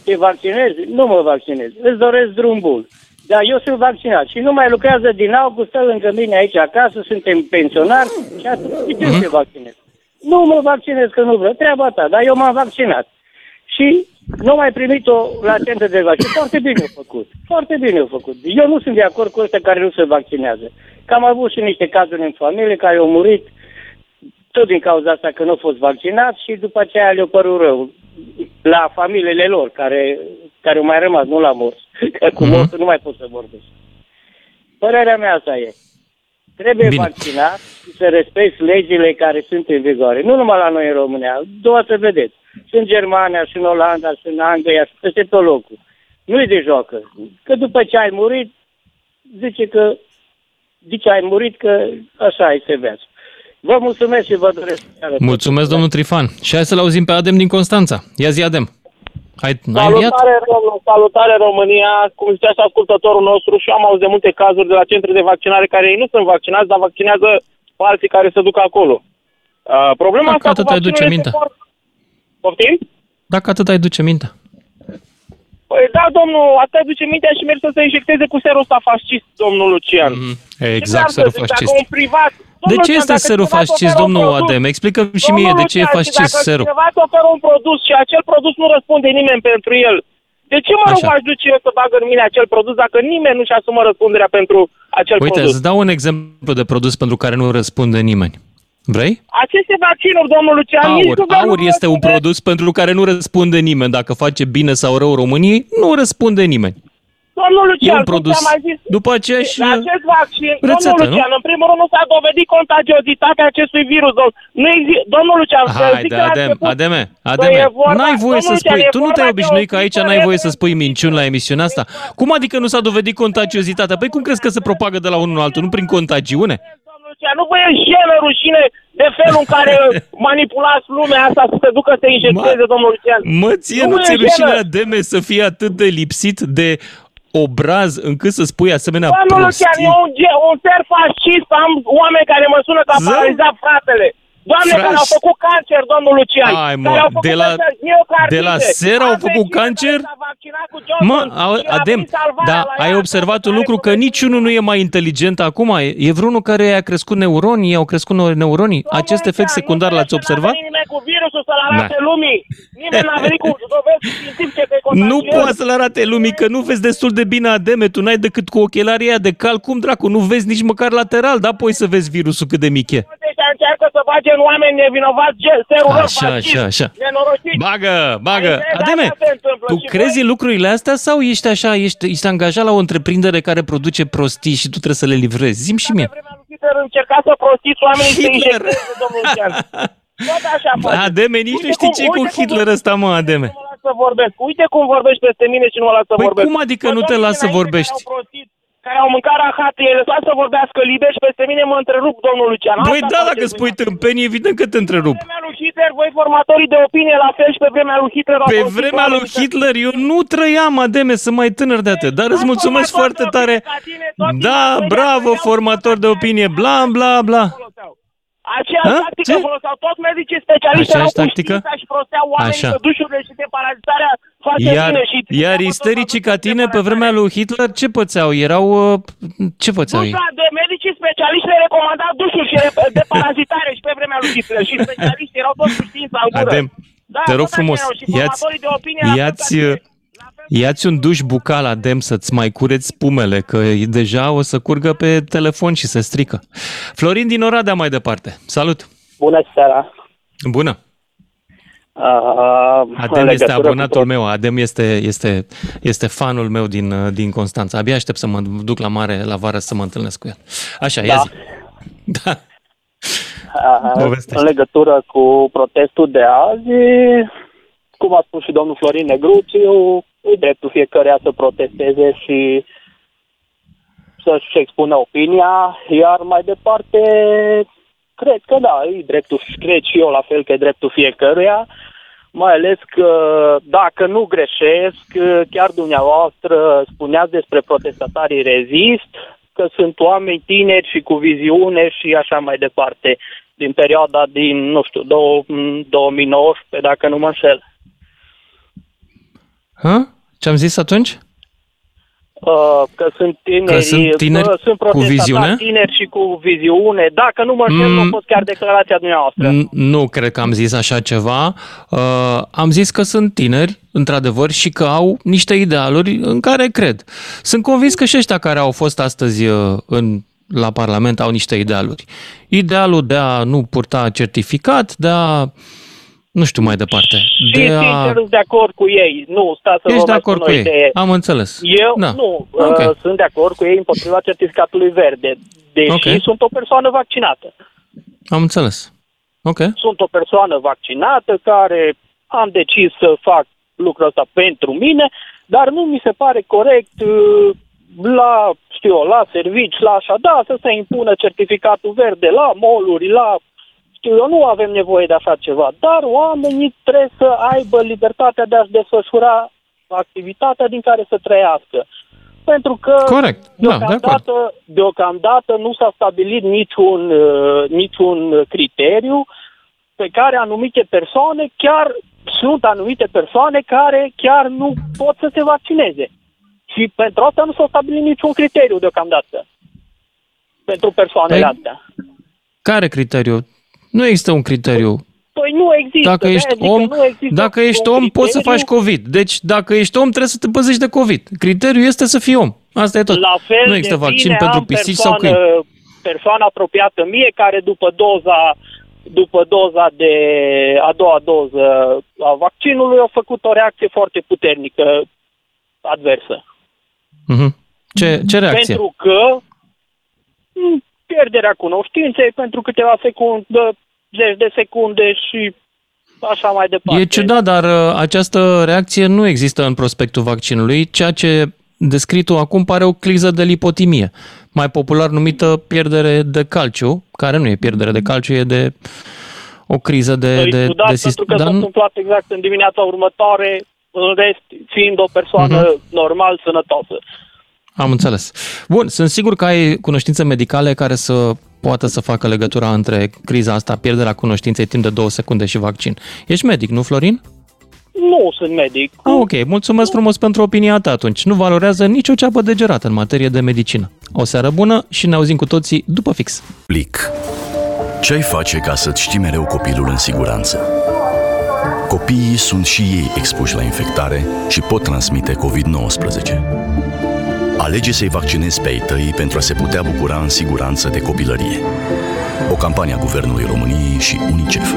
te vaccinezi? Nu mă vaccinez, îți doresc drum bun. Dar eu sunt vaccinat și nu mai lucrează din august, stă lângă mine aici acasă, suntem pensionari și atunci de ce Mhm. se vaccinez? Nu mă vaccinez că nu vreau, treaba ta, dar eu m-am vaccinat. Și nu mai primit-o la centru de vaccin. Foarte bine au făcut. Foarte bine au făcut. Eu nu sunt de acord cu ăștia care nu se vaccinează. Că am avut și niște cazuri în familie care au murit tot din cauza asta că nu au fost vaccinați și după aceea le-a părut rău la familiile lor care, care au mai rămas, nu la morți. Că cu Mhm. morți nu mai pot să vorbesc. Părerea mea asta e. Trebuie Bine. vaccinat și să respecti legile care sunt în vigoare. Nu numai la noi în România, doar să vedeți. Și în Germania, și în Olanda, și în Anglia, și peste tot locul. Nu e de joacă. Că după ce ai murit, zice că zice ai murit că așa este viața. Vă mulțumesc și vă doresc. seară. Mulțumesc, domnul Trifan. Și hai să-l auzim pe Adem din Constanța. Ia zi, Adem. Ai, ai înviat? Salutare, Rom- salutare România, cum zicea și ascultătorul nostru și am auzit de multe cazuri de la centre de vaccinare care ei nu sunt vaccinați, dar vaccinează pe alții care se duc acolo. Uh, problema Dacă asta atât cu ai duce vaccinul minte. este foarte... Poftim? Dacă atât ai duce minte. Păi da, domnul, asta duce mintea și merge să se injecteze cu serul ăsta fascist, domnul Lucian. Exact, Ce serul vreau să zic, fascist. Dacă un privat... De Domnul ce Lucian, este dacă serul cineva îți fascist, oferă un domnul produs- Adem? Explică-mi și mie Domnul de ce e Lucian, și fascist dacă serul. cineva îți oferă un produs și acel produs nu răspunde nimeni pentru el, de ce mă rog Așa. aș duce eu să bag în mine acel produs dacă nimeni nu-și asumă răspunderea pentru acel Uite, produs? îți dau un exemplu de produs pentru care nu răspunde nimeni. Vrei? Aceste vaccinuri, domnul Lucian, nici Aur. guvernul Aur nu este un răspunde. produs pentru care nu răspunde nimeni. Dacă face bine sau rău României, nu răspunde nimeni. Domnul Lucian, E un cum produs. ți-am mai zis, După aceea și acest vaccin, rețetă, domnul Lucian, nu? în primul rând nu s-a dovedit contagiozitatea acestui virus. Domn. Nu exi- domnul Lucian, să Hai zic de de la Adem, început, Ademe, că Ademe, e vorba- n-ai voie să domnul spui, Lucian, e tu nu te-ai vorba de obișnuit o că aici schimbare n-ai voie să de- spui minciuni la emisiunea asta. Cum adică nu s-a dovedit contagiozitatea? Păi cum crezi că se propagă de la unul la altul? Nu prin contagiune? Domnul Lucian, nu vă e jenă, rușine de felul în care manipulați lumea asta să se ducă să se injecteze, domnul Lucian. Mă, ție Nu nu e ți-e rușine jenă. Ademe să fii atât de lipsit de obraz încât să spui asemenea Domnul Lucian, prostii? e un, ge- un ser fascist, am oameni care mă sună că a Zău. paralizat fratele. Doamne, Frași. care au făcut cancer, domnul Lucian. Ai, mă, care au făcut de la- cancer, miocardite. de la ser au Am făcut vecini cancer? care s-a vaccinat cu Johnson Mă, au- și a Adem, venit salvarea dar la ai ea. observat un lucru că niciunul nu e mai inteligent acum. E- E vreunul care i-a crescut neuronii, i-au crescut neuronii. Acest efect secundar l-ați observat? Nu nimeni cu virusul să-l arate Da. lumii. Nimeni n-a venit cu dovezi științifice că e Nu contagios. poate să-l arate lumii că nu vezi destul de bine Ademe, tu n-ai decât cu ochelarii aia de cal, cum dracu, nu vezi nici măcar lateral, da, poți să vezi virusul cât de mic e. Deci încearcă să bage în oameni nevinovați ge- serul lor Așa, fascist. așa, așa. Nenorociți. Bagă, bagă. Adică, Ademe, asta se întâmplă tu și crezi în lucrurile astea sau ești așa, ești, ești angajat la o întreprindere care produce prostii și tu trebuie să le livrezi? Zim și mie. Hitler încerca să prostiți oamenii să Hitler. injecteze, domnul Lucian. Tot așa face. Ademe, nici nu Uite știi cum- ce cu uite cum Hitler ăsta, mă, Ademe. Nu mă las să vorbesc. Uite cum vorbești peste mine și nu mă las să Păi vorbesc. cum adică Bă, nu te domnii las să dinainte vorbești? Care au, prostit, care au mâncat rahat, ele las să vorbească liber și peste mine mă întrerup, domnul Lucian. Băi, Asta da, faceți dacă spui tâmpenii, evident că te întrerup. Pe vremea lui Hitler, voi formatorii de opinie, la fel și pe vremea lui Hitler au Pe prostit vremea lui oamenii. Hitler eu nu trăiam, Ademe, sunt mai tânăr de atât, dar îți mulțumesc foarte tare. Da, bravo, formator de opinie, bla, bla, bla. Aceeași Ha? tactică Ce? foloseau toți medicii specialiști erau Aceeași cu tactică? știința și prosteau oamenii Așa. că dușurile și deparazitarea face Iar, bine și iar istericii ca tine pe vremea lui Hitler ce pățeau? Erau... uh, Ce pățeau ei? Dușa de medicii specialiști le recomandau dușuri și de- de parazitare și pe vremea lui Hitler și specialiști erau toți cu știința în gură. Adem, Da, te rog tot frumos, așa erau și ia-ți, formatorii de opinie la fel ia-ți, ca uh, ia-ți un duș bucal, Adem, să-ți mai cureți spumele, că deja o să curgă pe telefon și se strică. Florin din Oradea mai departe. Salut! Bună seara! Bună! Uh, în Adem este legătură abonatul meu, Adem este, este, este fanul meu din, uh, din Constanța. Abia aștept să mă duc la mare, la vară, să mă întâlnesc cu el. Așa, ia Da. zi. Da. Uh, Povestește. în legătură cu protestul de azi, cum a spus și domnul Florin Negruțiu, e dreptul fiecăruia să protesteze și să-și expună opinia, iar mai departe, cred că da, e dreptul, cred și eu la fel că e dreptul fiecăruia, mai ales că dacă nu greșesc, chiar dumneavoastră spuneați despre protestatarii rezist, că sunt oameni tineri și cu viziune și așa mai departe, din perioada din, nu știu, dou- 2019, dacă nu mă înșel. Ha? Ce am zis atunci? Uh, că sunt tineri, Că sunt tineri uh, sunt cu protestatari viziune? tineri și cu viziune. Dacă nu mă înșel, Mm. nu a fost chiar declarația dumneavoastră. N- Nu cred că am zis așa ceva. Uh, am zis că sunt tineri, într-adevăr, și că au niște idealuri în care cred. Sunt convins că și ăștia care au fost astăzi uh, în la Parlament au niște idealuri. Idealul de a nu purta certificat, de a nu știu mai departe. Și De sincer a... sunt de acord cu ei. Nu, stați să Ești vă de mai acord spun cu o ei. idee. Am înțeles. Eu Da. nu, Ok. uh, sunt de acord cu ei împotriva certificatului verde, deși Ok. sunt o persoană vaccinată. Am înțeles. Ok. Sunt o persoană vaccinată care am decis să fac lucrul ăsta pentru mine, dar nu mi se pare corect uh, la, știu eu, la servici, la așa, da, să se impună certificatul verde la moluri, la știu eu, nu avem nevoie de așa ceva, dar oamenii trebuie să aibă libertatea de a-și desfășura activitatea din care să trăiască. Pentru că Corect. Da, de acord. deocamdată, deocamdată nu s-a stabilit niciun, uh, niciun criteriu pe care anumite persoane chiar sunt anumite persoane care chiar nu pot să se vaccineze. Și pentru asta nu s-a stabilit niciun criteriu deocamdată. Pentru persoanele Păi- astea. Care criteriu? Nu există un criteriu. Păi nu există. Dacă de-aia ești zic că om, nu există dacă ești un om, poți să criteriu. faci COVID. Deci, dacă ești om, trebuie să te păzești de COVID. Criteriul este să fii om. Asta e tot. La fel nu există de vaccin bine pentru am pisici sau persoană, câini. persoană apropiată mie care după doza după doza de a doua doză a vaccinului a făcut o reacție foarte puternică adversă. Mhm. Ce, ce reacție? Pentru că m, pierderea cunoștinței pentru câteva secunde, zeci de secunde și așa mai departe. E ciudat, dar uh, această reacție nu există în prospectul vaccinului, ceea ce descrii tu acum pare o criză de lipotimie, mai popular numită pierdere de calciu, care nu e pierdere de calciu, e de o criză de, Îi de, ciudat de pentru sistem. că s-a întâmplat exact în dimineața următoare, în rest fiind o persoană Mhm. normal sănătoasă. Am înțeles. Bun, sunt sigur că ai cunoștințe medicale care să poată să facă legătura între criza asta, pierderea cunoștinței timp de două secunde și vaccin. Ești medic, nu, Florin? Nu sunt medic. Ah, ok, mulțumesc frumos pentru opinia ta atunci. Nu valorează nicio ceapă de gerată în materie de medicină. O seară bună și ne auzim cu toții după fix. Plic. Ce ai face ca să-ți știi mereu copilul în siguranță? Copiii sunt și ei expuși la infectare și pot transmite COVID-19. Alege să-i vaccinezi pe ai tăi pentru a se putea bucura în siguranță de copilărie. O campanie a Guvernului României și UNICEF.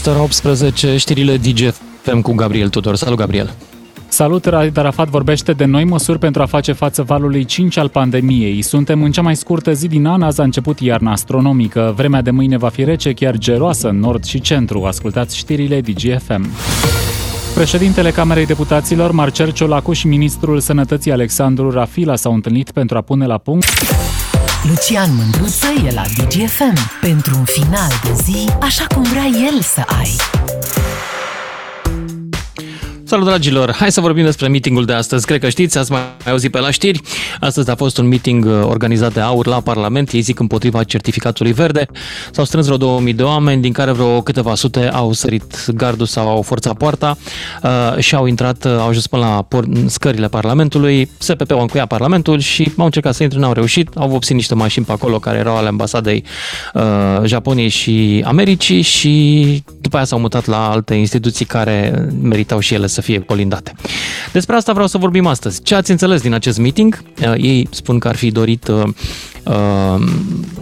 Este ora 18, știrile DGFM cu Gabriel Tudor. Salut, Gabriel! Salut, Raed Arafat vorbește de noi măsuri pentru a face față valului 5 al pandemiei. Suntem în cea mai scurtă zi din an, azi a început iarna astronomică. Vremea de mâine va fi rece, chiar geroasă în nord și centru. Ascultați știrile DGFM. Președintele Camerei Deputaților, Marcel Ciolacu și ministrul Sănătății Alexandru Rafila s-au întâlnit pentru a pune la punct Lucian Mândruță e la DGFM pentru un final de zi așa cum vrea el să ai. Salut, dragilor! Hai să vorbim despre meetingul de astăzi. Cred că știți, ați mai auzit pe la știri. Astăzi a fost un meeting uh, organizat de AUR la Parlament. Ei zic împotriva certificatului verde. S-au strâns vreo 2000 de oameni, din care vreo câteva sute au sărit gardul sau au forțat poarta uh, și au intrat, uh, au ajuns până la por- scările Parlamentului. SPP-ul încuia Parlamentul și au încercat să intre, n-au reușit. Au vopsit niște mașini pe acolo care erau ale ambasadei uh, Japoniei și Americii și după aia s-au mutat la alte instituții care meritau și ele să fie colindate. Despre asta vreau să vorbim astăzi. Ce ați înțeles din acest meeting? Uh, Ei spun că ar fi dorit uh, uh,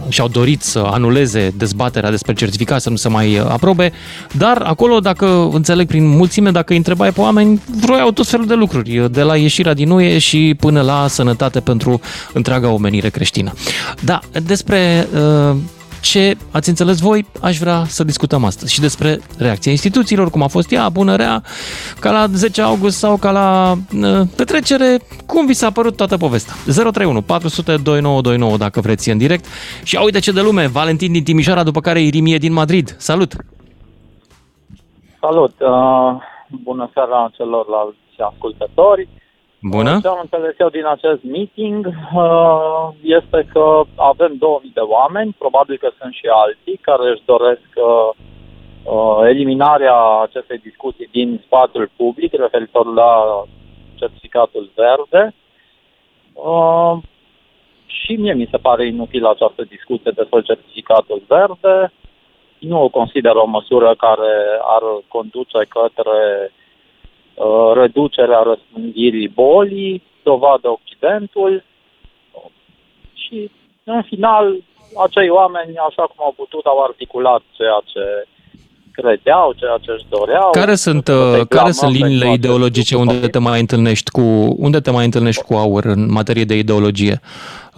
și-au dorit să anuleze dezbaterea despre certificat, să nu se mai uh, aprobe, dar acolo, dacă înțeleg prin mulțime, dacă îi întrebai pe oameni, vroiau tot felul de lucruri, de la ieșirea din UE și până la sănătate pentru întreaga omenire creștină. Da, despre uh, ce ați înțeles voi, aș vrea să discutăm astăzi și despre reacția instituțiilor, cum a fost ea, bună, rea, ca la 10 august sau ca la uh, petrecere, cum vi s-a părut toată povestea. 031 400 2929 dacă vreți în direct. Și a, uite ce de lume, Valentin din Timișoara, după care Irimie din Madrid. Salut! Salut! Uh, bună seara celorlalți ascultători. Bună! Ce am înțeles eu din acest meeting uh, este că avem 2000 de oameni, probabil că sunt și alții care își doresc uh, uh, eliminarea acestei discuții din spațiul public referitor la certificatul verde. Uh, și mie mi se pare inutilă această discuție despre certificatul verde. Nu o consider o măsură care ar conduce către uh, reducerea răspândirii bolii, dovadă Occidentul și, în final, acei oameni, așa cum au putut, au articulat ceea ce credeau, ceea ce își doreau. Care sunt, uh, care sunt liniile ideologice unde te mai întâlnești cu unde te mai întâlnești cu aur în materie de ideologie?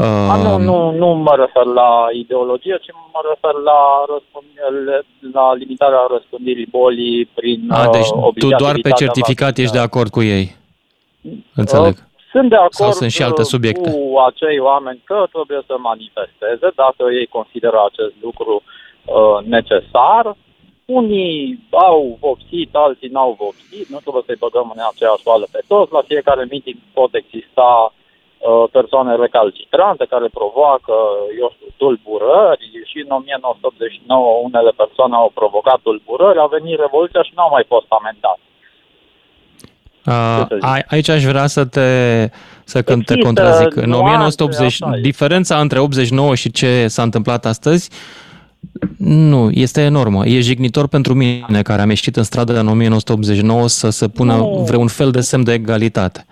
A, nu, Uh, nu, nu mă refer la ideologie, ci mă refer la, răspând- la limitarea răspândirii bolii prin a, deci tu doar pe obligativitatea certificat ești de acord cu ei. Înțeleg. Uh, Sunt de acord Sau sunt și alte uh, subiecte? cu acei oameni că trebuie să manifesteze dacă ei consideră acest lucru uh, necesar. Unii au vopsit, alții n-au vopsit, nu trebuie să-i băgăm în aceeași oală pe toți. La fiecare meeting pot exista uh, persoane recalcitrante care provoacă, eu știu, tulburări și în 1989 unele persoane au provocat tulburări, a venit revoluția și n-au mai fost amendați. A, a- aici aș vrea să te, să când te Există contrazic. În nuanțe, 1980, așa e. diferența între 89 și ce s-a întâmplat astăzi nu, este enormă. E jignitor pentru mine, care am ieșit în stradă în 1989 să se pună Nu. vreun fel de semn de egalitate.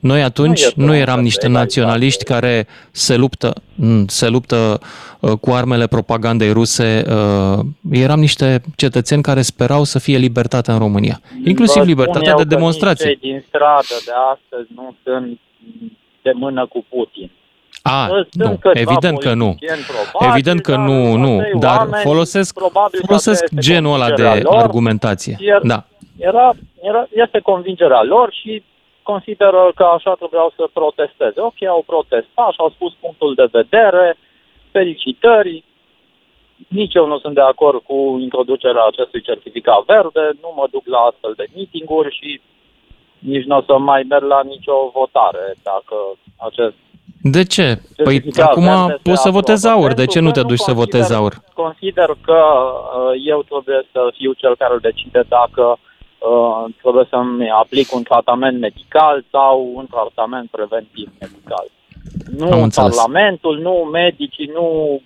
Noi atunci este nu un eram fel de niște naționaliști care se luptă, mm, se luptă uh, cu armele propagandei ruse. uh, Eram niște cetățeni care sperau să fie libertate în România. Inclusiv Vă spun libertatea eu de că nici demonstrație. Cei din stradă de astăzi nu sunt de mână cu Putin. A, Sunt nu, câțiva evident că nu. politicieni probabil, Evident că dar nu, nu, acei dar oameni, folosesc, probabil că folosesc asta este genul ăla de convingerea lor. argumentație. Iar- Da. Era, era, este convingerea lor și consideră că așa trebuiau să protesteze. Ok, au protestat și au spus punctul de vedere, felicitări. Nici eu nu sunt de acord cu introducerea acestui certificat verde, nu mă duc la astfel de meeting-uri și nici nu o să mai merg la nicio votare dacă acest De ce? Păi Certificat acum verde se poți să votezi aprobă. aur. De Pentru ce nu că te nu duci să consider- votezi aur? Consider că uh, eu trebuie să fiu cel care decide dacă uh, trebuie să-mi aplic un tratament medical sau un tratament preventiv medical. Nu Am înțeles. Parlamentul, nu medicii, nu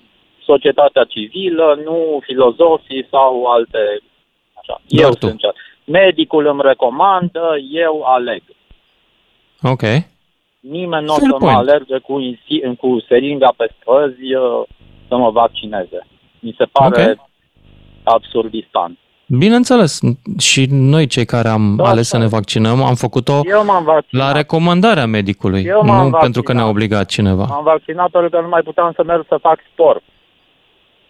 societatea civilă, nu filozofii sau alte... Așa. Doar eu tu. sunt cel. Medicul îmi recomandă, eu aleg. Ok. Nimeni nu o Fair să mă point. alerge cu, insi- cu seringa pe străzi uh, să mă vaccineze. Mi se pare Ok. absurdistan. Bineînțeles. Și noi cei care am Da, ales să ne vaccinăm, am făcut-o Eu m-am vaccinat. la recomandarea medicului, Eu m-am nu vaccinat. pentru că ne-a obligat cineva. M-am vaccinat pentru că nu mai puteam să merg să fac sport.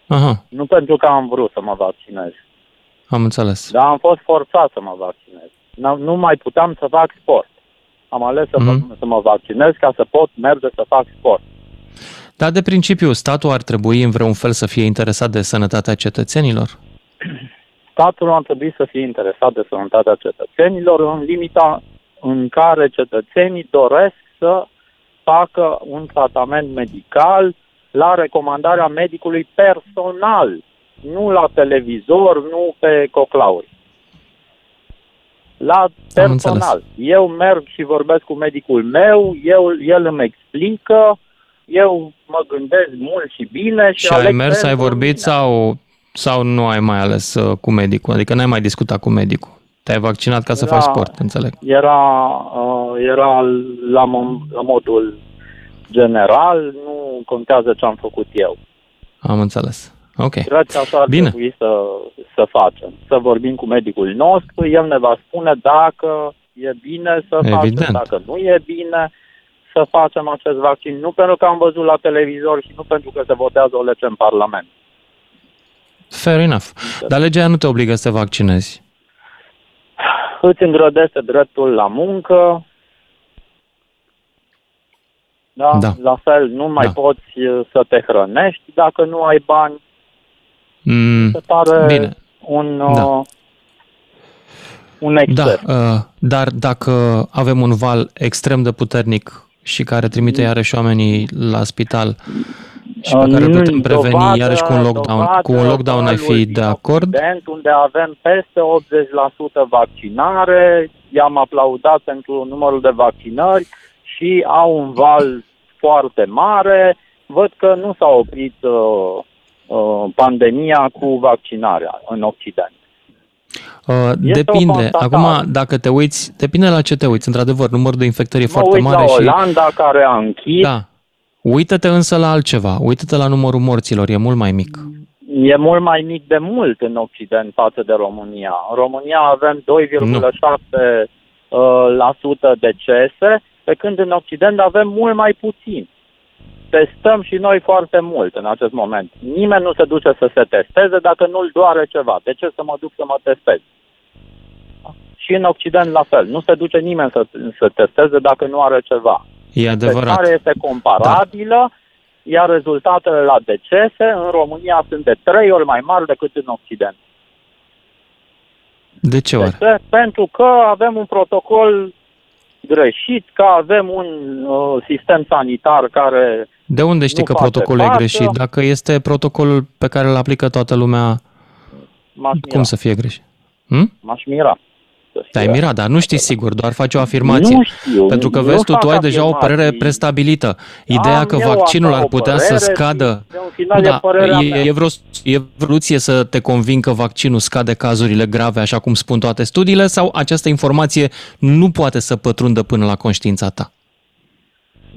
Aha, Nu pentru că am vrut să mă vaccinez. am înțeles. Dar am fost forțat să mă vaccinez. N- Nu mai puteam să fac sport. Am ales să, Mhm. mă, să mă vaccinez ca să pot merge să fac sport. Dar de principiu, statul ar trebui în vreun fel să fie interesat de sănătatea cetățenilor? Statul ar trebui să fie interesat de sănătatea cetățenilor în limita în care cetățenii doresc să facă un tratament medical la recomandarea medicului personal, nu la televizor, nu pe coclauri. La personal. Eu merg și vorbesc cu medicul meu, eu, el îmi explică, eu mă gândesc mult și bine și, Și ai aleg mers, ai pentru vorbit mine. sau, sau nu ai mai ales uh, cu medicul? Adică n-ai mai discutat cu medicul. Te-ai vaccinat ca să Era- faci sport, înțeleg. era, uh, era la, mo- la modul general, nu contează ce am făcut eu. Am înțeles. Ok. Cred că așa ar Bine. trebui să, să facem. Să vorbim cu medicul nostru, el ne va spune dacă e bine să Evident. facem, dacă nu e bine să facem acest vaccin. Nu pentru că am văzut la televizor și nu pentru că se votează o lege în Parlament. Fair enough. Dar legea nu te obligă să te vaccinezi. Îți îngrădește dreptul la muncă, da? Da. La fel, nu mai Da. poți uh, să te hrănești dacă nu ai bani. Mm, Se pare bine. un, Da. uh, un exces. Da, uh, dar dacă avem un val extrem de puternic și care trimite Mm. iarăși oamenii la spital Și pe care Nu, putem preveni dovadă- iarăși cu un lockdown. dovadă Cu un lockdown ai fi valului de acord? Occident, unde avem peste 80% vaccinare, i-am aplaudat pentru numărul de vaccinări și au un val foarte mare. Văd că nu s-a oprit uh, uh, pandemia cu vaccinarea în Occident. Uh, Este o depinde. constatare. Acum, dacă te uiți, depinde la ce te uiți. Într-adevăr, numărul de infectări e Mă foarte uit mare la și... Olanda, care a închis. Da. Uită-te însă la altceva. Uită-te la numărul morților, e mult mai mic. E mult mai mic de mult în Occident față de România. În România avem 2,7% uh, la sută decese, pe când în Occident avem mult mai puțin. Testăm și noi foarte mult în acest moment. Nimeni nu se duce să se testeze dacă nu-l doare ceva. De ce să mă duc să mă testez? Și în Occident la fel. Nu se duce nimeni să se testeze dacă nu are ceva. E adevărat. Testarea este comparabilă, da. iar rezultatele la decese în România sunt de trei ori mai mari decât în Occident. De ce oare? De ce? Pentru că avem un protocol greșit, că avem un uh, sistem sanitar care De unde știi nu că face protocolul e față. greșit? Dacă este protocolul pe care îl aplică toată lumea, m-aș cum mira. să fie greșit? Hm? M-aș mira. Te-ai mirat, dar nu știi sigur, doar faci o afirmație. Nu știu, Pentru că nu vezi tu, fac tu ai deja o afirmații. părere prestabilită. Ideea Am că eu vaccinul așa ar o putea să părere scadă... și, în final, e da, părerea e, mea. e vreo e evoluție să te convin că vaccinul scade cazurile grave, așa cum spun toate studiile, sau această informație nu poate să pătrundă până la conștiința ta?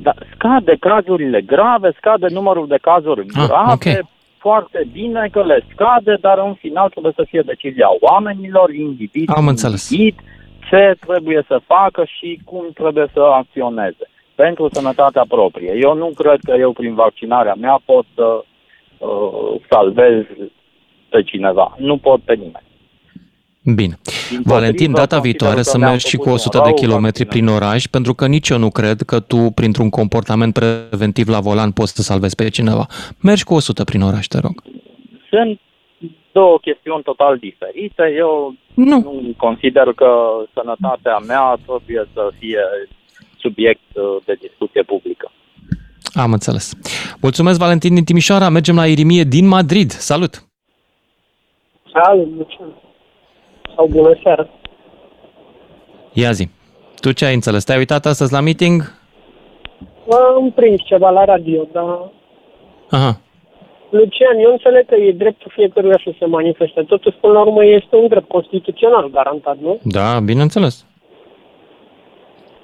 Da, scade cazurile grave, scade numărul de cazuri Ah, grave, ok. Foarte bine că le scade, dar în final trebuie să fie decizia oamenilor, individ, Am înțeles. individ, ce trebuie să facă și cum trebuie să acționeze pentru sănătatea proprie. Eu nu cred că eu prin vaccinarea mea pot să uh, salvez pe cineva. Nu pot pe nimeni. Bine. Valentin, data viitoare să mergi și cu 100 de kilometri prin oraș, pentru că nici eu nu cred că tu, printr-un comportament preventiv la volan, poți să salvezi pe cineva. Mergi cu 100 prin oraș, te rog. Sunt două chestiuni total diferite. Eu nu. nu consider că sănătatea mea trebuie să fie subiect uh, de discuție publică. Am înțeles. Mulțumesc, Valentin din Timișoara. Mergem la Irimie din Madrid. Salut! Salut, Lucian. Sau bună seara. Ia zi. Tu ce ai înțeles? Te-ai uitat astăzi la meeting? Am prins ceva la radio, dar... Aha. Lucian, eu înțeleg că e dreptul fiecăruia să se manifeste. Totuși, până la urmă, este un drept constituțional garantat, nu? Da, bineînțeles.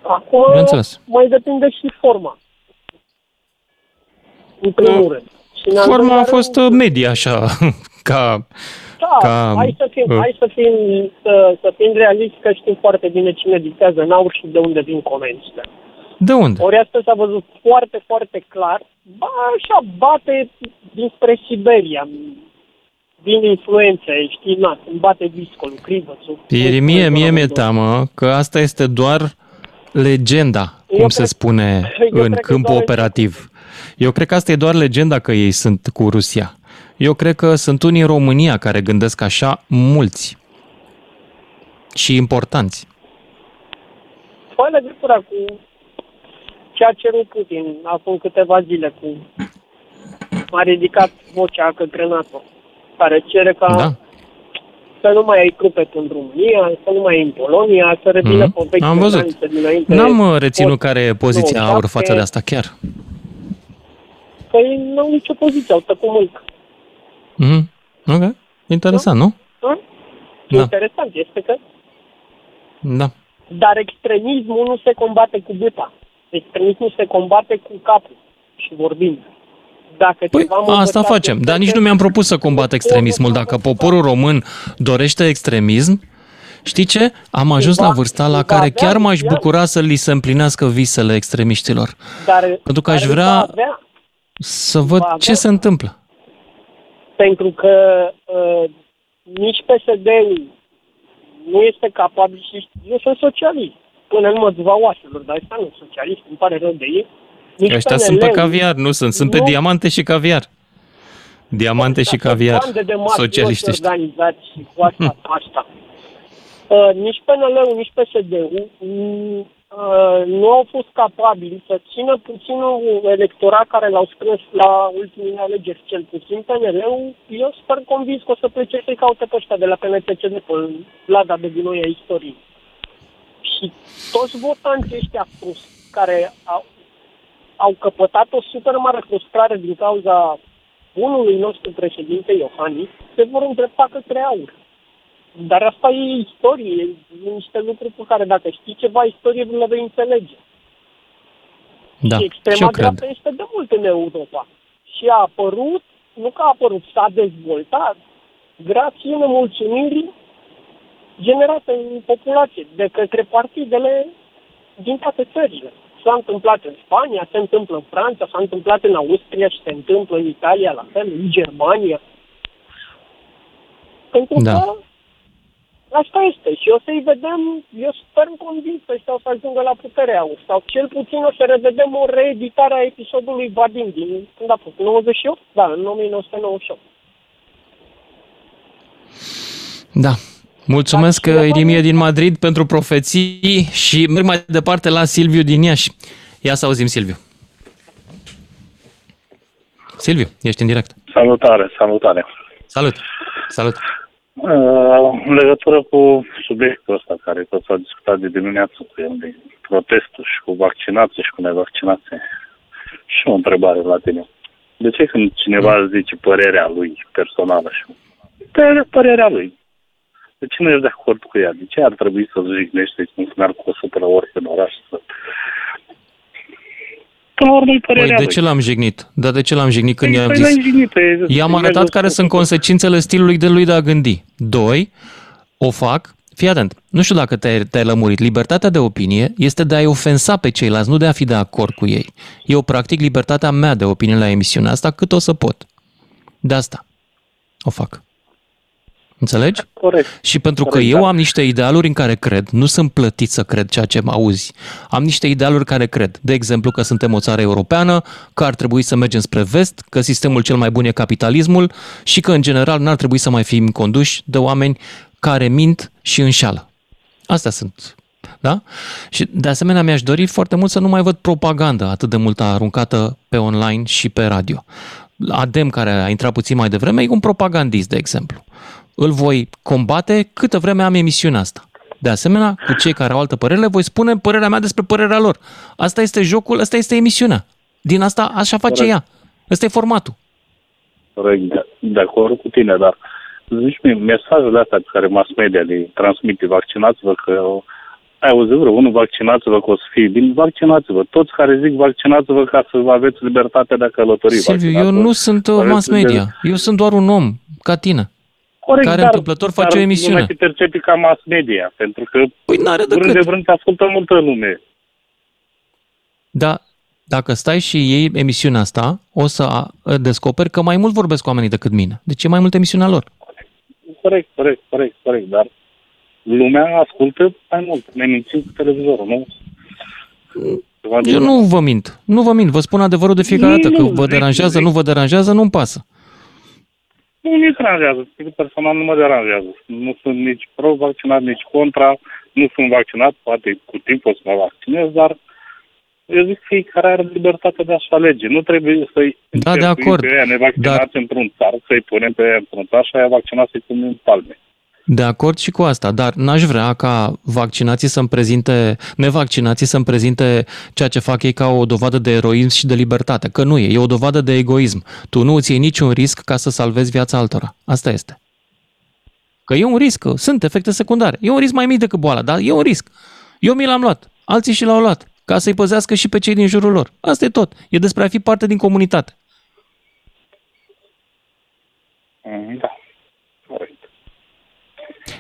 Acum Bineînțeles. mai depinde și forma. În primul rând. Și în al Forma doilea a fost uh, media, așa, ca... Da, ca, hai să fim, uh, hai să fim, să, să fim realiști că știm foarte bine cine dictează în aur și de unde vin comenzile. De unde? Ori asta s-a văzut foarte, foarte clar. Ba, așa, bate dinspre Siberia. Din influențe, știi, na, îmi bate discul, crivățul. Irimie, mie mi-e teamă că asta este doar legenda, cum Eu se cred- spune eu în cred că câmpul doar operativ. Eu cred că asta e doar legenda că ei sunt cu Rusia. Eu cred că sunt unii în România care gândesc așa mulți și importanți. Fă legătura cu ce a cerut Putin acum câteva zile cu a ridicat vocea către NATO, care cere ca Da. să nu mai ai trupe în România, să nu mai ai în Polonia, să revină Mhm. pe vechi Am văzut. granițe dinainte. N-am uh, reținut care e poziția 97. aur față de asta chiar. Păi nu au nicio poziție, au tăcut mult. Mhm. Ok. Interesant, nu? Da? Da. Interesant este că Da. Dar extremismul nu se combate cu băta. Extremismul se combate cu capul și vorbind. Dacă Păi ceva am asta învățat facem, dar nici nu mi-am propus să combat extremismul. Dacă poporul român dorește extremism, știi ce? Am ajuns la vârsta la care chiar m-aș bucura să li se împlinească visele extremiștilor. Dar, Pentru că aș dar vrea va avea, să văd va ce avea- se întâmplă. Pentru că uh, nici PSD-ul nu este capabil și eu sunt socialist. Până în mățiva oașelor, dar ăsta nu sunt socialist, îmi pare rău de ei. Nici Ăștia sunt pe PNL-ul caviar, nu sunt, sunt pe nu- diamante și caviar. Diamante și caviar, bande de mafioși socialiști ăștia. organizați și cu asta, cu asta. Uh, nici PNL-ul, nici PSD-ul mm, uh, nu au fost capabili să țină puținul electorat care l-au strâns la ultimile alegeri, cel puțin PNL-ul, eu sper convins că o să plece să-i caute pe ăștia de la PNTC de pe lada de gunoi a istoriei. Și toți votanții ăștia frus, care au, au căpătat o super mare frustrare din cauza bunului nostru președinte Iohannis, se vor îndrepta către aur. Dar asta e istorie, e niște lucruri pe care dacă știi ceva istorie le vei înțelege. Da, și și extrema eu cred. dreaptă este de mult în Europa. Și a apărut, nu că a apărut, s-a dezvoltat grație nemulțumirii generate în populație de către partidele din toate țările. S-a întâmplat în Spania, se întâmplă în Franța, s-a întâmplat în Austria și se întâmplă în Italia la fel, în Germania. Pentru Da. că asta este și o să-i vedem, eu sper convins că ăștia o să ajungă la puterea aur. Sau cel puțin o să revedem o reeditare a episodului Vadim din, când a fost, 98? Da, în 1998. Da. Mulțumesc, Irimie din Madrid, pentru profeții și merg mai departe la Silviu din Iași. Ia să auzim, Silviu. Silviu, ești în direct. Salutare, salutare. Salut. Salut. Uh, în legătură cu subiectul ăsta care tot s-a discutat de dimineață cu el, de protestul și cu vaccinație și cu nevaccinație, și o întrebare la tine. De ce când cineva îți zice părerea lui personală și pe părerea lui, de ce nu ești de acord cu ea? De ce ar trebui să-ți jignești cum să meargă cu 100 la ori în oraș să... Până la urmă e Păi, părerea de lui. ce l-am jignit? Dar de ce l-am jignit când Păi, i-am păi zis? l-ai jignit, păi, I-am mergi arătat la care sunt consecințele stilului de lui de a gândi. Doi, o fac, fii atent, nu știu dacă te-ai, te-ai lămurit, libertatea de opinie este de a-i ofensa pe ceilalți, nu de a fi de acord cu ei. Eu practic libertatea mea de opinie la emisiunea asta cât o să pot. De asta o fac. Înțelegi? Corect. Și pentru că Corect, eu da. am niște idealuri în care cred, nu sunt plătit să cred ceea ce mă auzi. Am niște idealuri care cred. De exemplu, că suntem o țară europeană, că ar trebui să mergem spre vest, că sistemul cel mai bun e capitalismul și că, în general, n-ar trebui să mai fim conduși de oameni care mint și înșală. Astea sunt. Da? Și de asemenea mi-aș dori foarte mult să nu mai văd propagandă atât de multă aruncată pe online și pe radio. Adem, care a intrat puțin mai devreme, e un propagandist, de exemplu. Îl voi combate câtă vreme am emisiunea asta. De asemenea, cu cei care au altă părere, le voi spune părerea mea despre părerea lor. Asta este jocul, asta este emisiunea. Din asta așa face Corect. ea. Ăsta e formatul. Corect, de, de acord cu tine, dar zici mie, mesajele astea pe care mass media le transmite, vaccinați-vă că ai auzit vreo unul, vaccinați-vă că o să fie bine, vaccinați-vă. Toți care zic vaccinați-vă ca să aveți libertatea de a călători. Silviu, eu vaccinați-vă. nu sunt uh, Aveți mass liber- media. Eu sunt doar un om, ca tine. Corect, care dar, întâmplător face dar o emisiune. Nu mai te percepi ca mass media, pentru că păi n-are vrând de vrând te ascultă multă lume. Da, dacă stai și iei emisiunea asta, o să a- descoperi că mai mult vorbesc cu oamenii decât mine. Deci e mai mult emisiunea lor. Corect, corect, corect, corect, dar lumea ascultă mai mult. Ne mințim cu televizorul, nu? Eu nu vă mint. Nu vă mint. Vă spun adevărul de fiecare Nu, dată. Că nu, vă zic- deranjează, zic- nu vă deranjează, nu-mi pasă. Nu mi deranjează. Personal nu mă deranjează. Nu sunt nici pro-vaccinat, nici contra. Nu sunt vaccinat, poate cu timpul o să mă vaccinez, dar eu zic fiecare are libertatea de a-și alege. Nu trebuie să-i Da, de încercuim acord. pe ea nevaccinați într-un țar, să-i punem pe ea într-un țar și aia vaccinați să-i punem în palme. De acord și cu asta, dar n-aș vrea ca vaccinații să-mi prezinte, nevaccinații să-mi prezinte ceea ce fac ei ca o dovadă de eroism și de libertate. Că nu e, e o dovadă de egoism. Tu nu îți iei niciun risc ca să salvezi viața altora. Asta este. Că e un risc, că sunt efecte secundare. E un risc mai mic decât boala, dar e un risc. Eu mi l-am luat, alții și l-au luat, ca să-i păzească și pe cei din jurul lor. Asta e tot. E despre a fi parte din comunitate. Mm, Da, corect.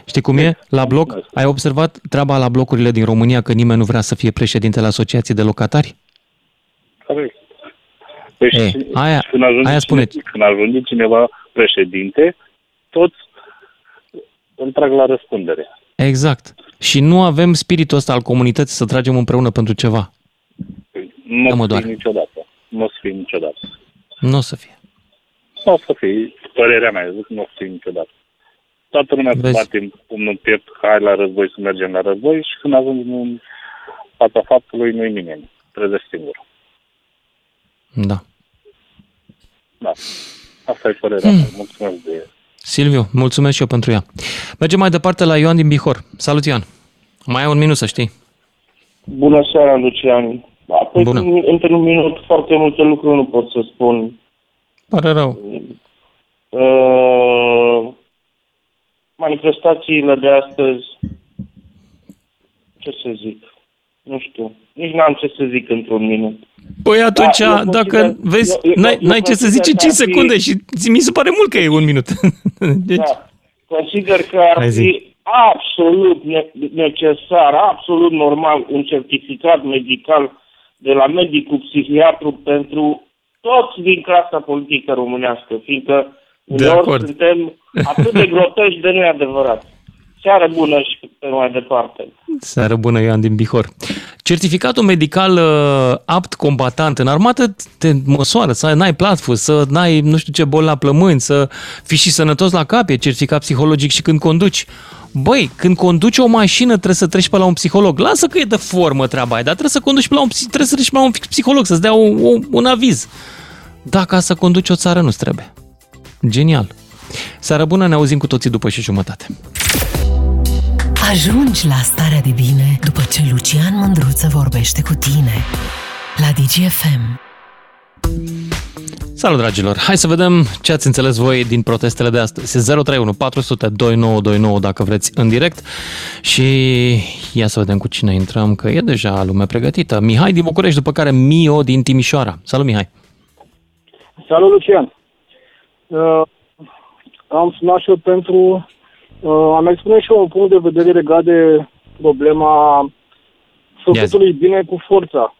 Știi cum e? La bloc, ai observat treaba la blocurile din România că nimeni nu vrea să fie președintele Asociației de Locatari? Corect. Deci, E, aia- când ajunge, aia spune- cine- când ajunge cineva președinte, toți îl trag la răspundere. Exact. Și nu avem spiritul ăsta al comunității să tragem împreună pentru ceva. Nu Da, mă o să doare. fie niciodată. Nu o să fie niciodată. Nu o să fie. Nu o să fie, părerea mea, zic, nu o să fie niciodată. Toată lumea se bate în pumnul în piept, hai la război să mergem la război și când ajungem în fața faptului nu-i nimeni. Trebuie singur. Da. Da. Asta e părerea Hmm. mea. Mulțumesc de Silviu, mulțumesc și eu pentru ea. Mergem mai departe la Ioan din Bihor. Salut, Ioan. Mai ai un minut să știi. Bună seara, Lucian. Apoi, Bună. în- într-un minut, foarte multe lucruri nu pot să spun. Pare rău. Uh, manifestațiile de astăzi, ce să zic, nu știu, nici n-am ce să zic într-un minut. Păi atunci, Da, eu dacă consider- vezi, eu- eu- n-ai, eu n-ai ce să consider zici în că 5 ar fi- secunde și ți- mi se pare mult că e un minut. Deci, Da. Consider că ar Hai zi. fi absolut ne- necesar, absolut normal un certificat medical de la medicul psihiatru pentru toți din clasa politică românească, fiindcă De uneori acord. suntem atât de grotești de nu e adevărat. Seară bună și pe mai departe. Seară bună, Ioan din Bihor. Certificatul medical uh, apt combatant în armată te măsoară să n-ai platfus, să n-ai nu știu ce boli la plămâni, să fii și sănătos la cap, e certificat psihologic și când conduci. Băi, când conduci o mașină trebuie să treci pe la un psiholog. Lasă că e de formă treaba aia, dar trebuie să conduci pe la un, psi- trebuie să treci pe la un psiholog, să-ți dea un, un, un aviz. Da, ca să conduci o țară nu trebuie. Genial. Seară bună, ne auzim cu toții după și jumătate. Ajungi la starea de bine după ce Lucian Mândruță vorbește cu tine la DGFM. Salut, dragilor! Hai să vedem ce ați înțeles voi din protestele de astăzi. 031 400 2929 dacă vreți în direct și ia să vedem cu cine intrăm, că e deja lume pregătită. Mihai din București, după care Mio din Timișoara. Salut, Mihai! Salut, Lucian. Uh, am sunat și eu pentru... Uh, am expune și eu un punct de vedere legat de problema făcutului bine cu forța.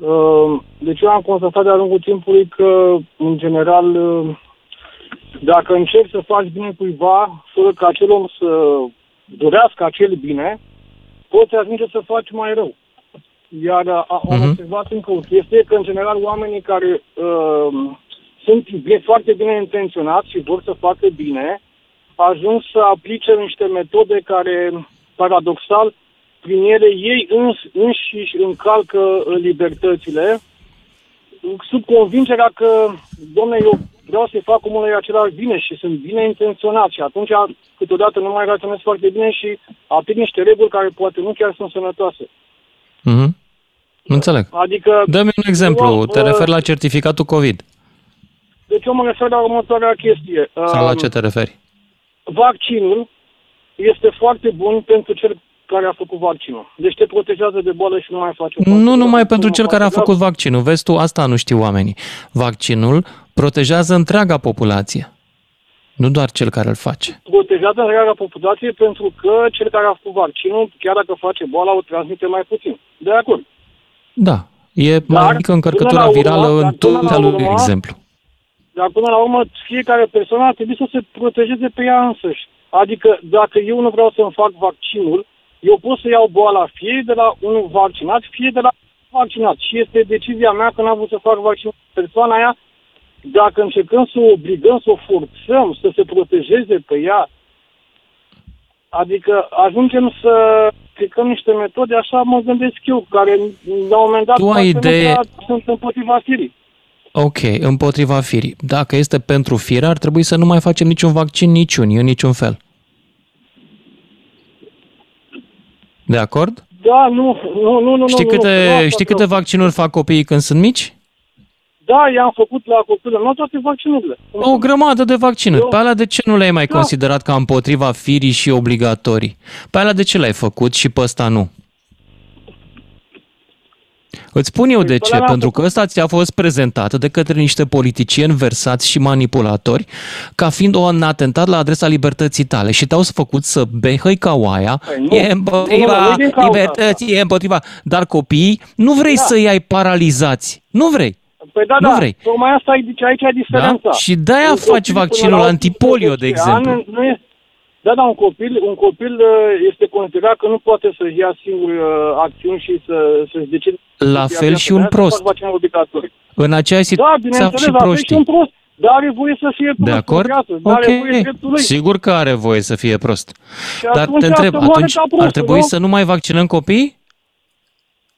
Uh, deci eu am constatat de-a lungul timpului că, în general, uh, dacă încerci să faci bine cuiva, fără ca acel om să dorească acel bine, poți ajunge să faci mai rău. Iar a, a, am Mhm. observat încă o chestie, că în general oamenii care uh, sunt bine, foarte bine intenționați și vor să facă bine, ajung să aplice niște metode care, paradoxal, prin ele ei îns, înșiși încalcă uh, libertățile, sub convingerea că, domne, eu vreau să-i fac omului același bine și sunt bine intenționat și atunci câteodată nu mai raționez foarte bine și aplic niște reguli care poate nu chiar sunt sănătoase. Mhm. Înțeleg. Adică... Dă-mi un exemplu. eu, Te uh, referi la certificatul COVID. Deci eu mă refer la următoarea chestie. Sau la Um, ce te referi? Vaccinul este foarte bun pentru cel care a făcut vaccinul. Deci te protejează de boală și nu mai face o Nu numai pentru cel care a făcut vaccinul. Vezi tu, asta nu știu oamenii. Vaccinul protejează întreaga populație. Nu doar cel care îl face. protejează întreaga populație pentru că cel care a făcut vaccinul, chiar dacă face boala, o transmite mai puțin. De acord. Da. E mai mică încărcătura până la urmă, virală dar în până tot la lui urmă- exemplu. Dar până la urmă, fiecare persoană ar trebui să se protejeze pe ea însăși. Adică, dacă eu nu vreau să-mi fac vaccinul, eu pot să iau boala fie de la unul vaccinat, fie de la vaccinat. Și este decizia mea că n-am vrut să fac vaccinul. Persoana aia, dacă încercăm să o obligăm, să o forțăm, să se protejeze pe ea, adică ajungem să aplicăm niște metode, așa mă gândesc eu, care la un moment dat Tu ai poate nu idee- prea sunt împotriva firii. Ok, împotriva firii. Dacă este pentru fire, ar trebui să nu mai facem niciun vaccin, niciun, în niciun fel. De acord? Da, nu, nu, nu, nu. Știi nu, nu, câte, nu, asta știi vreau. câte vaccinuri fac copiii când sunt mici? Da, i-am făcut la copilul meu toate vaccinurile. O grămadă de vaccinuri. Eu- Pe alea de ce nu le-ai mai Da. considerat ca împotriva firii și obligatorii? Pe alea de ce le-ai făcut și pe ăsta nu? Îți spun eu de pe ce, alea le-am pentru că ăsta ți-a fost prezentat de către niște politicieni versați și manipulatori ca fiind un atentat la adresa libertății tale și te-au făcut să behăi ca oaia, Păi nu. e Nu, nu, împotriva nu, nu din cauza libertății, e împotriva, dar copiii nu vrei Da. să-i ai paralizați, nu vrei. Păi da, Nu da, vrei. tocmai asta e, deci aici e diferența. Da? Și de-aia Un faci copil până vaccinul la antipolio, de 18 ani exemplu. Nu e, da, da, un copil, un copil uh, este considerat că nu poate să-și ia singur uh, acțiuni și să, să-și decide. La să-și ia fel viața. și un De-aia se prost. fac vaccinul obligatoriu. În aceeași Da, situație bineînțeles, și la fel și proștii. un prost, dar are voie să fie prost De în acord? viață, dar are voie Ok. dreptul lui. Sigur că are voie să fie prost. Și Dar atunci te întreb, să moară atunci ca prostul, ar trebui nu? să nu mai vaccinăm copiii?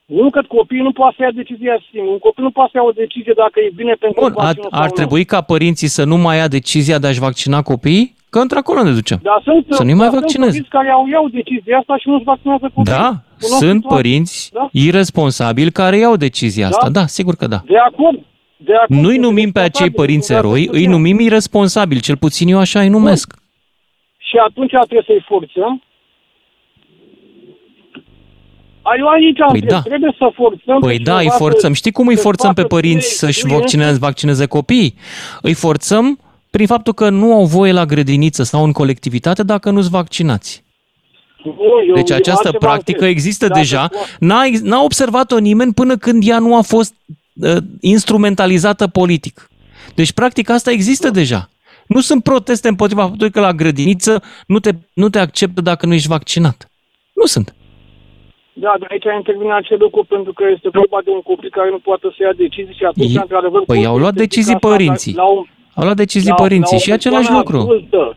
Nu că copiii nu poate să ia decizia singur. Un copil nu poate să ia o decizie dacă e bine pentru Bun, ar, vaccinul sau ar nu. trebui ca părinții să nu mai ia decizia de a-și vaccina copiii? Că într-acolo ne ducem. Dar sunt, Să nu-i mai dar vaccinezi. Sunt părinți care au iau decizia asta și nu-și vaccinează copiii. Da, Cunosc sunt situații. părinți Da? irresponsabili care iau decizia asta. Da, sigur că da. De acord. De acord. Nu-i sunt numim pe acei responsabili, părinți sunt eroi, îi responsabili. numim irresponsabili, cel puțin eu așa îi numesc. Și atunci trebuie să-i forțăm. Ai eu aici Păi întreb, da. trebuie să forțăm Păi pe da, îi cineva să- forțăm. Știi cum îi să forțăm pe facă părinți bine să-și experiențe? vaccineze, vaccineze copiii? Îi forțăm prin faptul că nu au voie la grădiniță sau în colectivitate dacă nu-s vaccinați. Nu, eu- Deci eu această altceva practică întreb. există Dacă deja. po- N-a, ex- n-a observat-o nimeni până când ea nu a fost uh, instrumentalizată politic. Deci, practic, asta există deja. Nu sunt proteste împotriva faptului că la grădiniță nu te, nu te acceptă dacă nu ești vaccinat. Nu sunt. Da, dar aici intervine acel lucru pentru că este vorba de un copil care nu poate să ia decizii și atunci, Ei- într-adevăr... păi pot au luat să zic decizii asta, părinții. La un, Au luat decizii la, părinții la o și același persoană lucru. Adultă,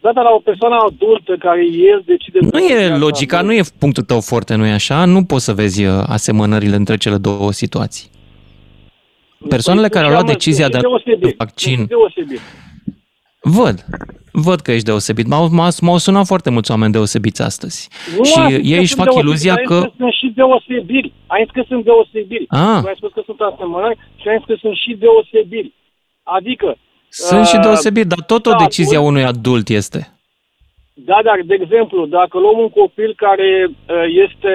da, dar la o persoană adultă care el decide... Nu e logica, nu e punctul tău foarte, nu e așa? Nu poți să vezi uh, asemănările între cele două situații. Persoanele care au luat decizia de a vaccin, Deosebit. văd, văd că ești deosebit. M-au, m-au, m-au sunat foarte mulți oameni deosebiți astăzi. Nu și am zis că ei își sunt fac deosebit, iluzia am zis că... sunt și deosebiri. Am zis că sunt deosebiri. Ah. Tu ai spus că sunt asemănări și am zis că sunt și deosebiri. Adică... Sunt și uh, deosebit, dar tot o da, decizie a bun. unui adult este. Da, dar, de exemplu, dacă luăm un copil care uh, este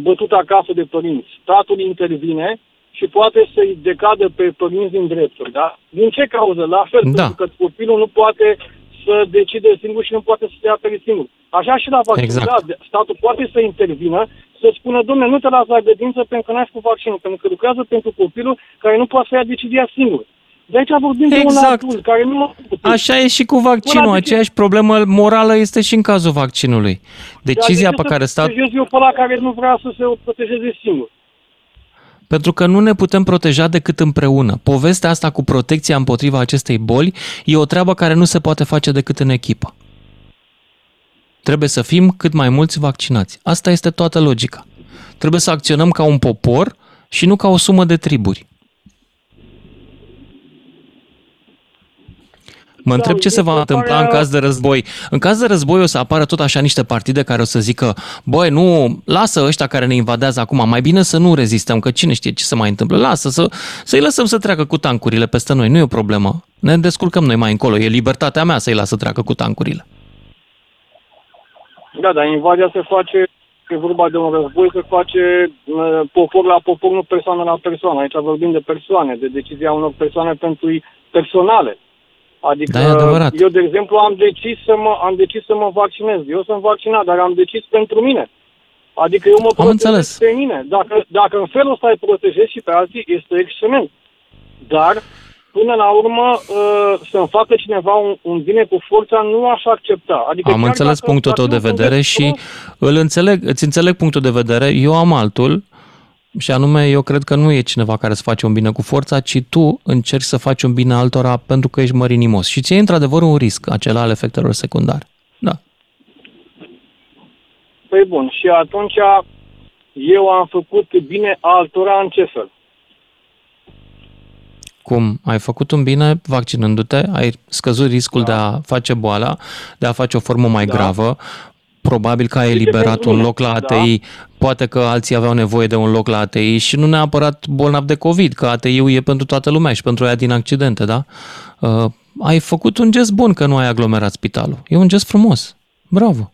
bătut acasă de părinți, statul intervine și poate să-i decadă pe părinți din drepturi, da? Din ce cauză? La fel, Da. pentru că copilul nu poate să decide singur și nu poate să se apere singur. Așa și la vaccin, Exact. da, de- statul poate să intervină, să spună, domnule, nu te las la grădință pentru că n-ai cu vaccinul, pentru că lucrează pentru copilul care nu poate să ia decizia singur. De aici vorbim de un Exact. adult care nu... Așa e și cu vaccinul. Ăla de- Aceeași problemă morală este și în cazul vaccinului. Decizia Dar de pe ce care să stat... protejez eu pe ăla care nu vrea să se protejeze singur. Pentru că nu ne putem proteja decât împreună. Povestea asta cu protecția împotriva acestei boli e o treabă care nu se poate face decât în echipă. Trebuie să fim cât mai mulți vaccinați. Asta este toată logica. Trebuie să acționăm ca un popor și nu ca o sumă de triburi. Mă întreb ce se va întâmpla în caz de război. În caz de război o să apară tot așa niște partide care o să zică băi, nu, lasă ăștia care ne invadează acum, mai bine să nu rezistăm, că cine știe ce se mai întâmplă. Lasă, să, să-i lăsăm să treacă cu tancurile peste noi, nu e o problemă. Ne descurcăm noi mai încolo, e libertatea mea să-i las să treacă cu tancurile. Da, dar invazia se face, e vorba de un război, se face uh, popor la popor, nu persoană la persoană. Aici vorbim de persoane, de decizia unor persoane pentru personale. Adică Da, e adevărat. eu, de exemplu, am decis, să mă, am decis să mă vaccinez. Eu sunt vaccinat, dar am decis pentru mine. Adică eu mă Am protejez înțeles. pe mine. Dacă, dacă în felul ăsta îi protejez și pe alții, este excelent. Dar, până la urmă, uh, să-mi facă cineva un, un bine cu forța, nu aș accepta. Adică Am chiar înțeles dacă punctul tău de vaccinul vedere sunt și îl înțeleg, îți înțeleg punctul de vedere, eu am altul și anume eu cred că nu e cineva care să face un bine cu forța, ci tu încerci să faci un bine altora pentru că ești mărinimos și ți într-adevăr un risc acela al efectelor secundare. Da. Păi bun, și atunci eu am făcut bine altora în ce fel? Cum ai făcut un bine vaccinându-te, ai scăzut riscul de a face boala, de a face o formă mai Da. gravă, probabil că ai Zice eliberat pentru un mine, loc la da. ATI, poate că alții aveau nevoie de un loc la ATI și nu neapărat bolnav de COVID, că ATI-ul e pentru toată lumea și pentru aia din accidente, da? Uh, ai făcut un gest bun că nu ai aglomerat spitalul. E un gest frumos. Bravo.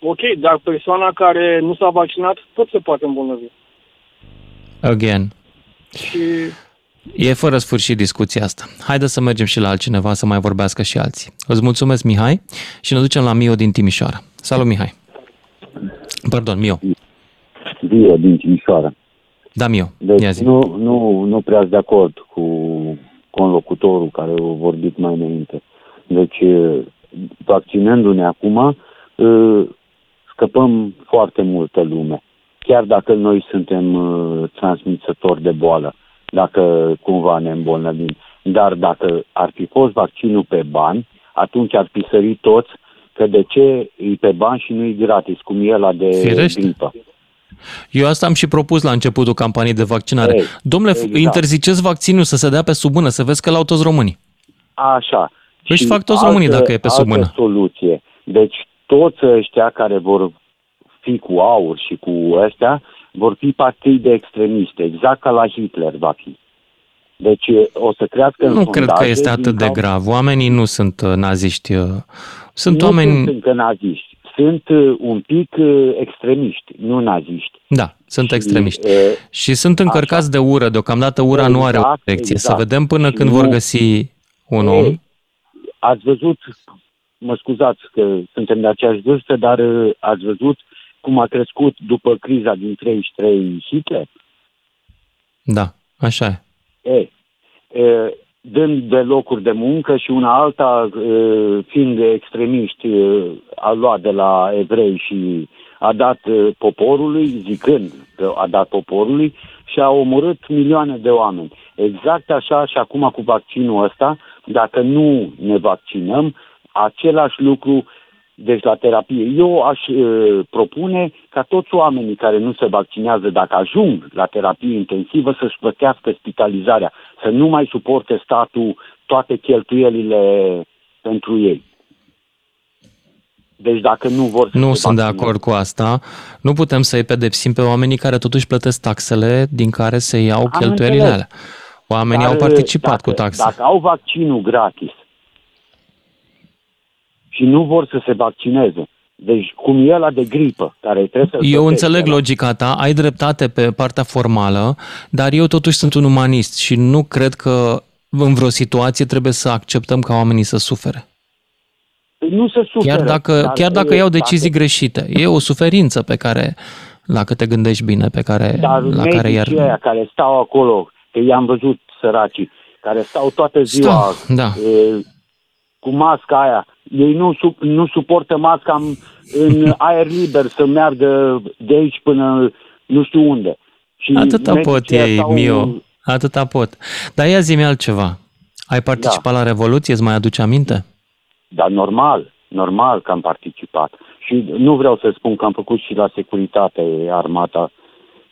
Ok, dar persoana care nu s-a vaccinat tot se poate îmbolnăvi. Again. Și E fără sfârșit discuția asta. Haideți să mergem și la altcineva să mai vorbească și alții. Îți mulțumesc, Mihai, și ne ducem la Mio din Timișoara. Salut, Mihai. Pardon, Mio. Dio din Timișoara. Da, Mio. Deci Ia zi. nu, nu, nu prea sunt de acord cu conlocutorul care a vorbit mai înainte. Deci, eh, vaccinându-ne acum, eh, scăpăm foarte multă lume. Chiar dacă noi suntem eh, transmisători de boală, dacă cumva ne îmbolnăvim. Dar dacă ar fi fost vaccinul pe bani, atunci ar fi sărit toți că de ce e pe bani și nu e gratis, cum e la de Firește. gripă. Eu asta am și propus la începutul campaniei de vaccinare. Ei, Domnule, exact. interziceți vaccinul să se dea pe sub mână, să vezi că l-au toți românii. Așa. Își Și fac toți românii altă- dacă e pe sub altă mână. soluție. Deci toți ăștia care vor fi cu aur și cu ăștia vor fi partide extremiste, exact ca la Hitler va fi. Deci o să crească în Nu cred că sondaje este din atât de cauza- grav. Oamenii nu sunt uh, naziști. uh, Sunt nu oameni... sunt încă naziști. Sunt uh, un pic uh, extremiști, nu naziști. Da, sunt extremiști. uh, Și sunt încărcați de ură. Deocamdată ura nu are o Exact, direcție. Să exact. vedem până Și când nu- vor găsi un Ei, om. Ați văzut, mă scuzați că suntem de aceeași vârstă, dar uh, ați văzut cum a crescut după criza din 33 Hitler? Da, așa e. E, e, dând de locuri de muncă și una alta, e, fiind extremiști, e, a luat de la evrei și a dat e, poporului, zicând că a dat poporului, și a omorât milioane de oameni. Exact așa și acum cu vaccinul ăsta, dacă nu ne vaccinăm, același lucru deci la terapie. Eu aș e, propune ca toți oamenii care nu se vaccinează, dacă ajung la terapie intensivă, să-și plătească spitalizarea, să nu mai suporte statul toate cheltuielile pentru ei. Deci dacă nu vor să Nu se sunt de vaccineze. acord cu asta. Nu putem să-i pedepsim pe oamenii care totuși plătesc taxele din care se iau Am cheltuielile înțeles. alea. Oamenii Dar, au participat dacă, cu taxe. Dacă au vaccinul gratis și nu vor să se vaccineze, deci cum e la de gripă, care trebuie să Eu înțeleg logica ta, ai dreptate pe partea formală, dar eu totuși sunt un umanist și nu cred că în vreo situație trebuie să acceptăm ca oamenii să sufere. Nu se suferă. Chiar dacă, dar, chiar dacă e, iau decizii greșite. E o suferință pe care, dacă te gândești bine, pe care, Dar la care iar... medicii ăia care stau acolo, că i-am văzut săracii, care stau toată ziua Stau, da. e, cu masca aia, ei nu, su- nu suportă masca în, în aer liber să meargă de aici până nu știu unde. Și Atâta pot medicii ăia ei, stau- Mio. Atâta pot. Dar ia zi-mi altceva. Ai participat la Revoluție? Îți mai aduce aminte? Dar normal, normal că am participat. Și nu vreau să spun că am făcut și la securitate armata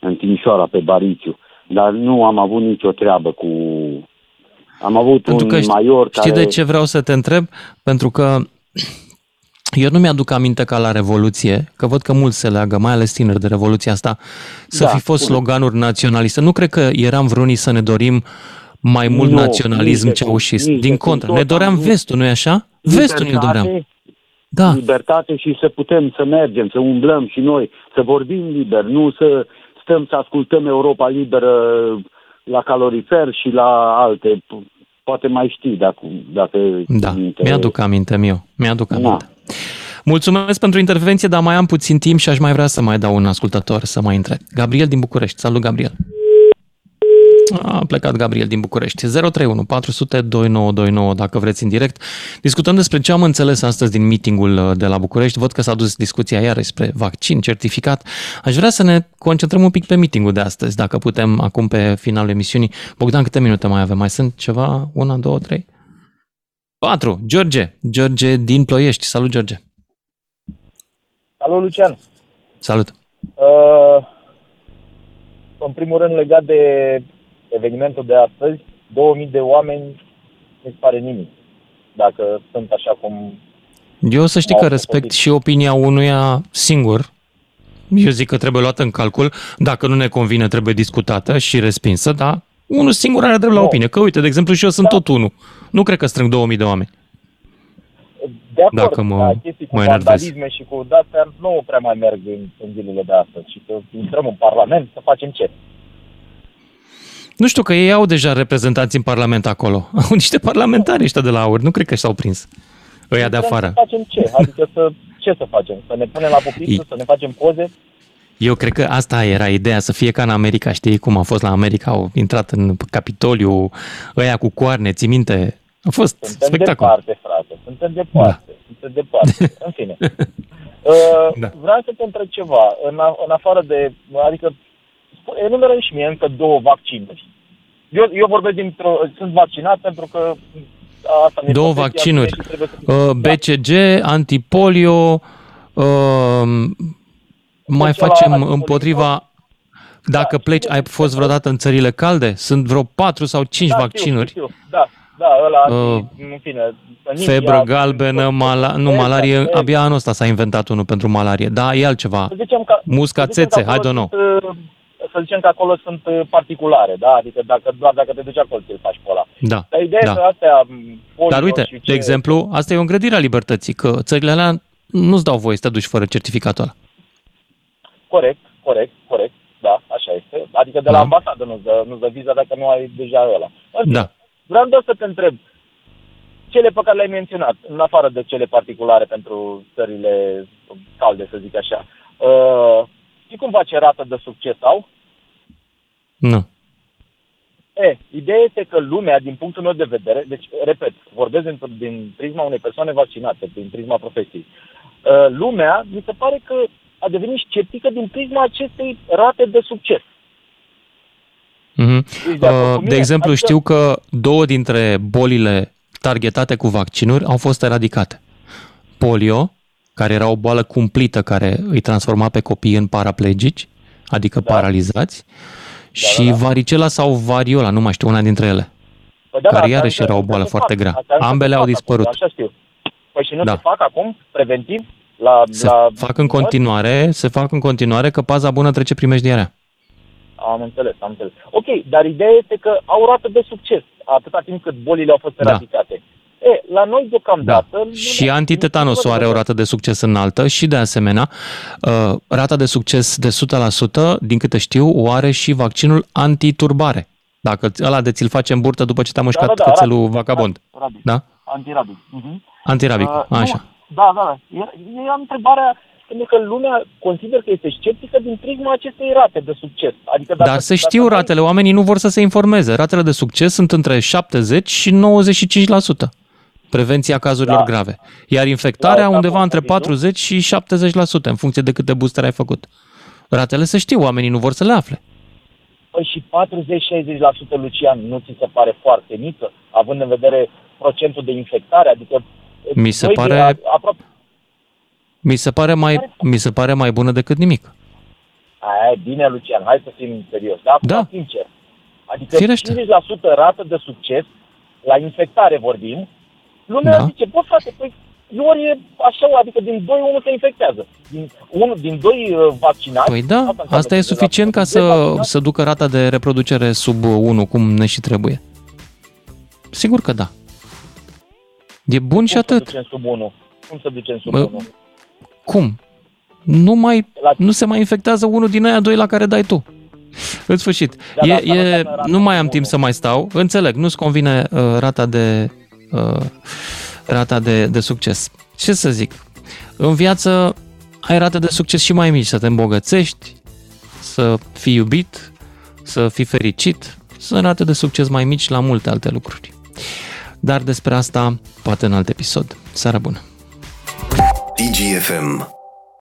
în Timișoara, pe Bariciu. Dar nu am avut nicio treabă cu... Am avut Pentru un că știi, major știi care... de ce vreau să te întreb? Pentru că eu nu mi-aduc aminte ca la Revoluție, că văd că mulți se leagă, mai ales tineri de Revoluția asta, să Da, fi fost spune. sloganuri naționaliste. Nu cred că eram vreunii să ne dorim mai mult Nu, naționalism nici de cum, ceaușist. nici de Din cum. contră, Tot ne am doream vrut vestul, nu-i așa? Vestul ne doream. Da. Libertate și să putem să mergem, să umblăm și noi, să vorbim liber, nu să stăm să ascultăm Europa liberă la calorifer și la alte. Poate mai știi dacă... dacă Da, minte. mi-aduc aminte, Mio. Mi-aduc Da. aminte. Mulțumesc pentru intervenție, dar mai am puțin timp și aș mai vrea să mai dau un ascultător să mai intre. Gabriel din București. Salut, Gabriel. A plecat Gabriel din București. 031 400 2929 dacă vreți în direct. Discutăm despre ce am înțeles astăzi din meetingul uh, de la București. Văd că s-a dus discuția iar despre vaccin, certificat. Aș vrea să ne concentrăm un pic pe meetingul de astăzi, dacă putem acum pe finalul emisiunii. Bogdan, câte minute mai avem? Mai sunt ceva? Una, două, trei? Patru. George. George din Ploiești. Salut, George. Alo, Lucian. Salut. Uh, în primul rând, legat de evenimentul de astăzi, 2000 de oameni nu se pare nimic. Dacă sunt așa cum... Eu să știi Au că făcut respect și opinia unuia singur. Eu zic că trebuie luată în calcul. Dacă nu ne convine, trebuie discutată și respinsă, dar unul singur are drept la Nu. opinie. Că uite, de exemplu, și eu sunt tot unul. Nu cred că strâng 2000 de oameni. De acord, Dacă mă- da, chestii cu mă enervez. vandalisme și cu de-astea nu prea mai merg în, în zilele de astăzi. Și că intrăm în Parlament să facem ce? Nu știu că ei au deja reprezentanți în Parlament acolo. Au niște parlamentari ăștia de la aur. Nu cred că s-au prins. Ăia de Intrăm afară. Să facem ce? Adică să, ce să facem? Să ne punem la pupitre, să ne facem poze? Eu cred că asta era ideea, să fie ca în America. Știi cum a fost la America? Au intrat în Capitoliu, ăia cu coarne, ții minte? A fost Suntem spectacol. departe, frate. Suntem departe. Da. Suntem departe. În fine. Uh, Da. Vreau să te întreb ceva. În, a, în afară de... Adică, enumerăm și mie încă două vaccinuri. Eu, eu vorbesc dintr-o... Sunt vaccinat pentru că asta mi-e Două profesia vaccinuri. și trebuie să- Uh, BCG, antipolio, uh, mai Deci ăla facem antipolio. împotriva... Dacă pleci, ai fost vreodată în țările calde? Sunt vreo 4 sau 5 Da, vaccinuri. Știu, știu, da, da, ăla, Uh, în fine, în Febră India, galbenă, mala, nu, Exact, malarie, exact. abia anul ăsta s-a inventat unul pentru malarie. Da, e altceva. Să zicem că, Musca să zicem că țețe, I acolo don't know. Sunt, uh, să zicem că acolo sunt uh, particulare, da? Adică dacă, doar dacă te duci acolo, ți-l faci pe ăla. Da, Dar ideea da. e că astea, m, polio Dar uite, și ce... de exemplu, asta e o îngrădire a libertății, că țările alea nu-ți dau voie să te duci fără certificatul ăla. Corect, corect, corect, da, așa este. Adică de la Da. ambasadă nu-ți dă, nu dă viza dacă nu ai deja ăla. În fine, Da. Vreau doar să te întreb, cele pe care le-ai menționat, în afară de cele particulare pentru țările calde, să zic așa, uh, știi cum face rată de succes au? Nu. E, ideea este că lumea, din punctul meu de vedere, deci, repet, vorbesc din, din prisma unei persoane vaccinate, din prisma profesiei, uh, lumea, mi se pare că a devenit sceptică din prisma acestei rate de succes. Mhm. Ești de acord cu Uh, mine? De exemplu, Adică- știu că două dintre bolile targetate cu vaccinuri au fost eradicate. Polio, care era o boală cumplită care îi transforma pe copii în paraplegici, adică Da. paralizați, și varicela sau variola, nu mai știu, una dintre ele, Păi da, care da, iarăși astea- era o astea boală se foarte fac. grea. Astea încă Ambele se au fac dispărut. acum, Așa știu. Păi și nu Da. se fac acum, preventiv? La, Se la fac în continuare, se fac în continuare că paza bună trece primejdiarea. Am înțeles, am înțeles. Ok, dar ideea este că au rată de succes atâta timp cât bolile au fost Da. Eradicate. E, la noi deocamdată... Și antitetanusul are o rată de succes înaltă și, de asemenea, uh, rata de succes de 100%, din câte știu, o are și vaccinul antiturbare. Dacă ți- ăla de ți-l face în burtă după ce te-a mușcat da, da, cățelul rabic, vacabond. rabic, Da? Antirabic. Uh-huh. Antirabic, Uh, așa. Nu, da, da, da. Eu, eu am întrebarea, pentru că lumea consider că este sceptică din prisma acestei rate de succes. Adică dacă, Dar să știu ratele, oamenii nu vor să se informeze. Ratele de succes sunt între 70 și 95%. Prevenția cazurilor Da. grave. Iar infectarea La undeva etapă între COVID, nu? 40 și 70%, în funcție de câte booster ai făcut. Ratele să știu, oamenii nu vor să le afle. Păi și 40-60% Lucian nu ți se pare foarte mică, având în vedere procentul de infectare? Adică Mi se doi pare- de- aproape, Mi se pare mai, mi se pare mai bună decât nimic. Aia e bine, Lucian, hai să fim serios. Da, acum, Da. sincer. Adică Firește. 50% rată de succes, la infectare vorbim, lumea Da. zice, bă, frate, păi ori e așa, adică din 2 unul se infectează. Din, unul, din 2 uh, vaccinați... Păi da, înseamnă asta e 50%. suficient ca Din doi să, vaccinați, să ducă rata de reproducere sub 1, cum ne și trebuie. Sigur că da. E bun și Cum să atât. ducem sub 1? Cum să ducem sub Bă, 1? Cum? Nu mai, nu se mai infectează unul din aia doi la care dai tu. În sfârșit. Da, e, da, asta nu e, înseamnă rata nu mai de am timp să mai stau. Înțeleg, nu-ți convine uh, rata de uh, rata de, de succes. Ce să zic? În viață ai rate de succes și mai mici, să te îmbogățești, să fii iubit, să fii fericit, sunt rate de succes mai mici la multe alte lucruri. Dar despre asta poate în alt episod. Seară bună! DGFM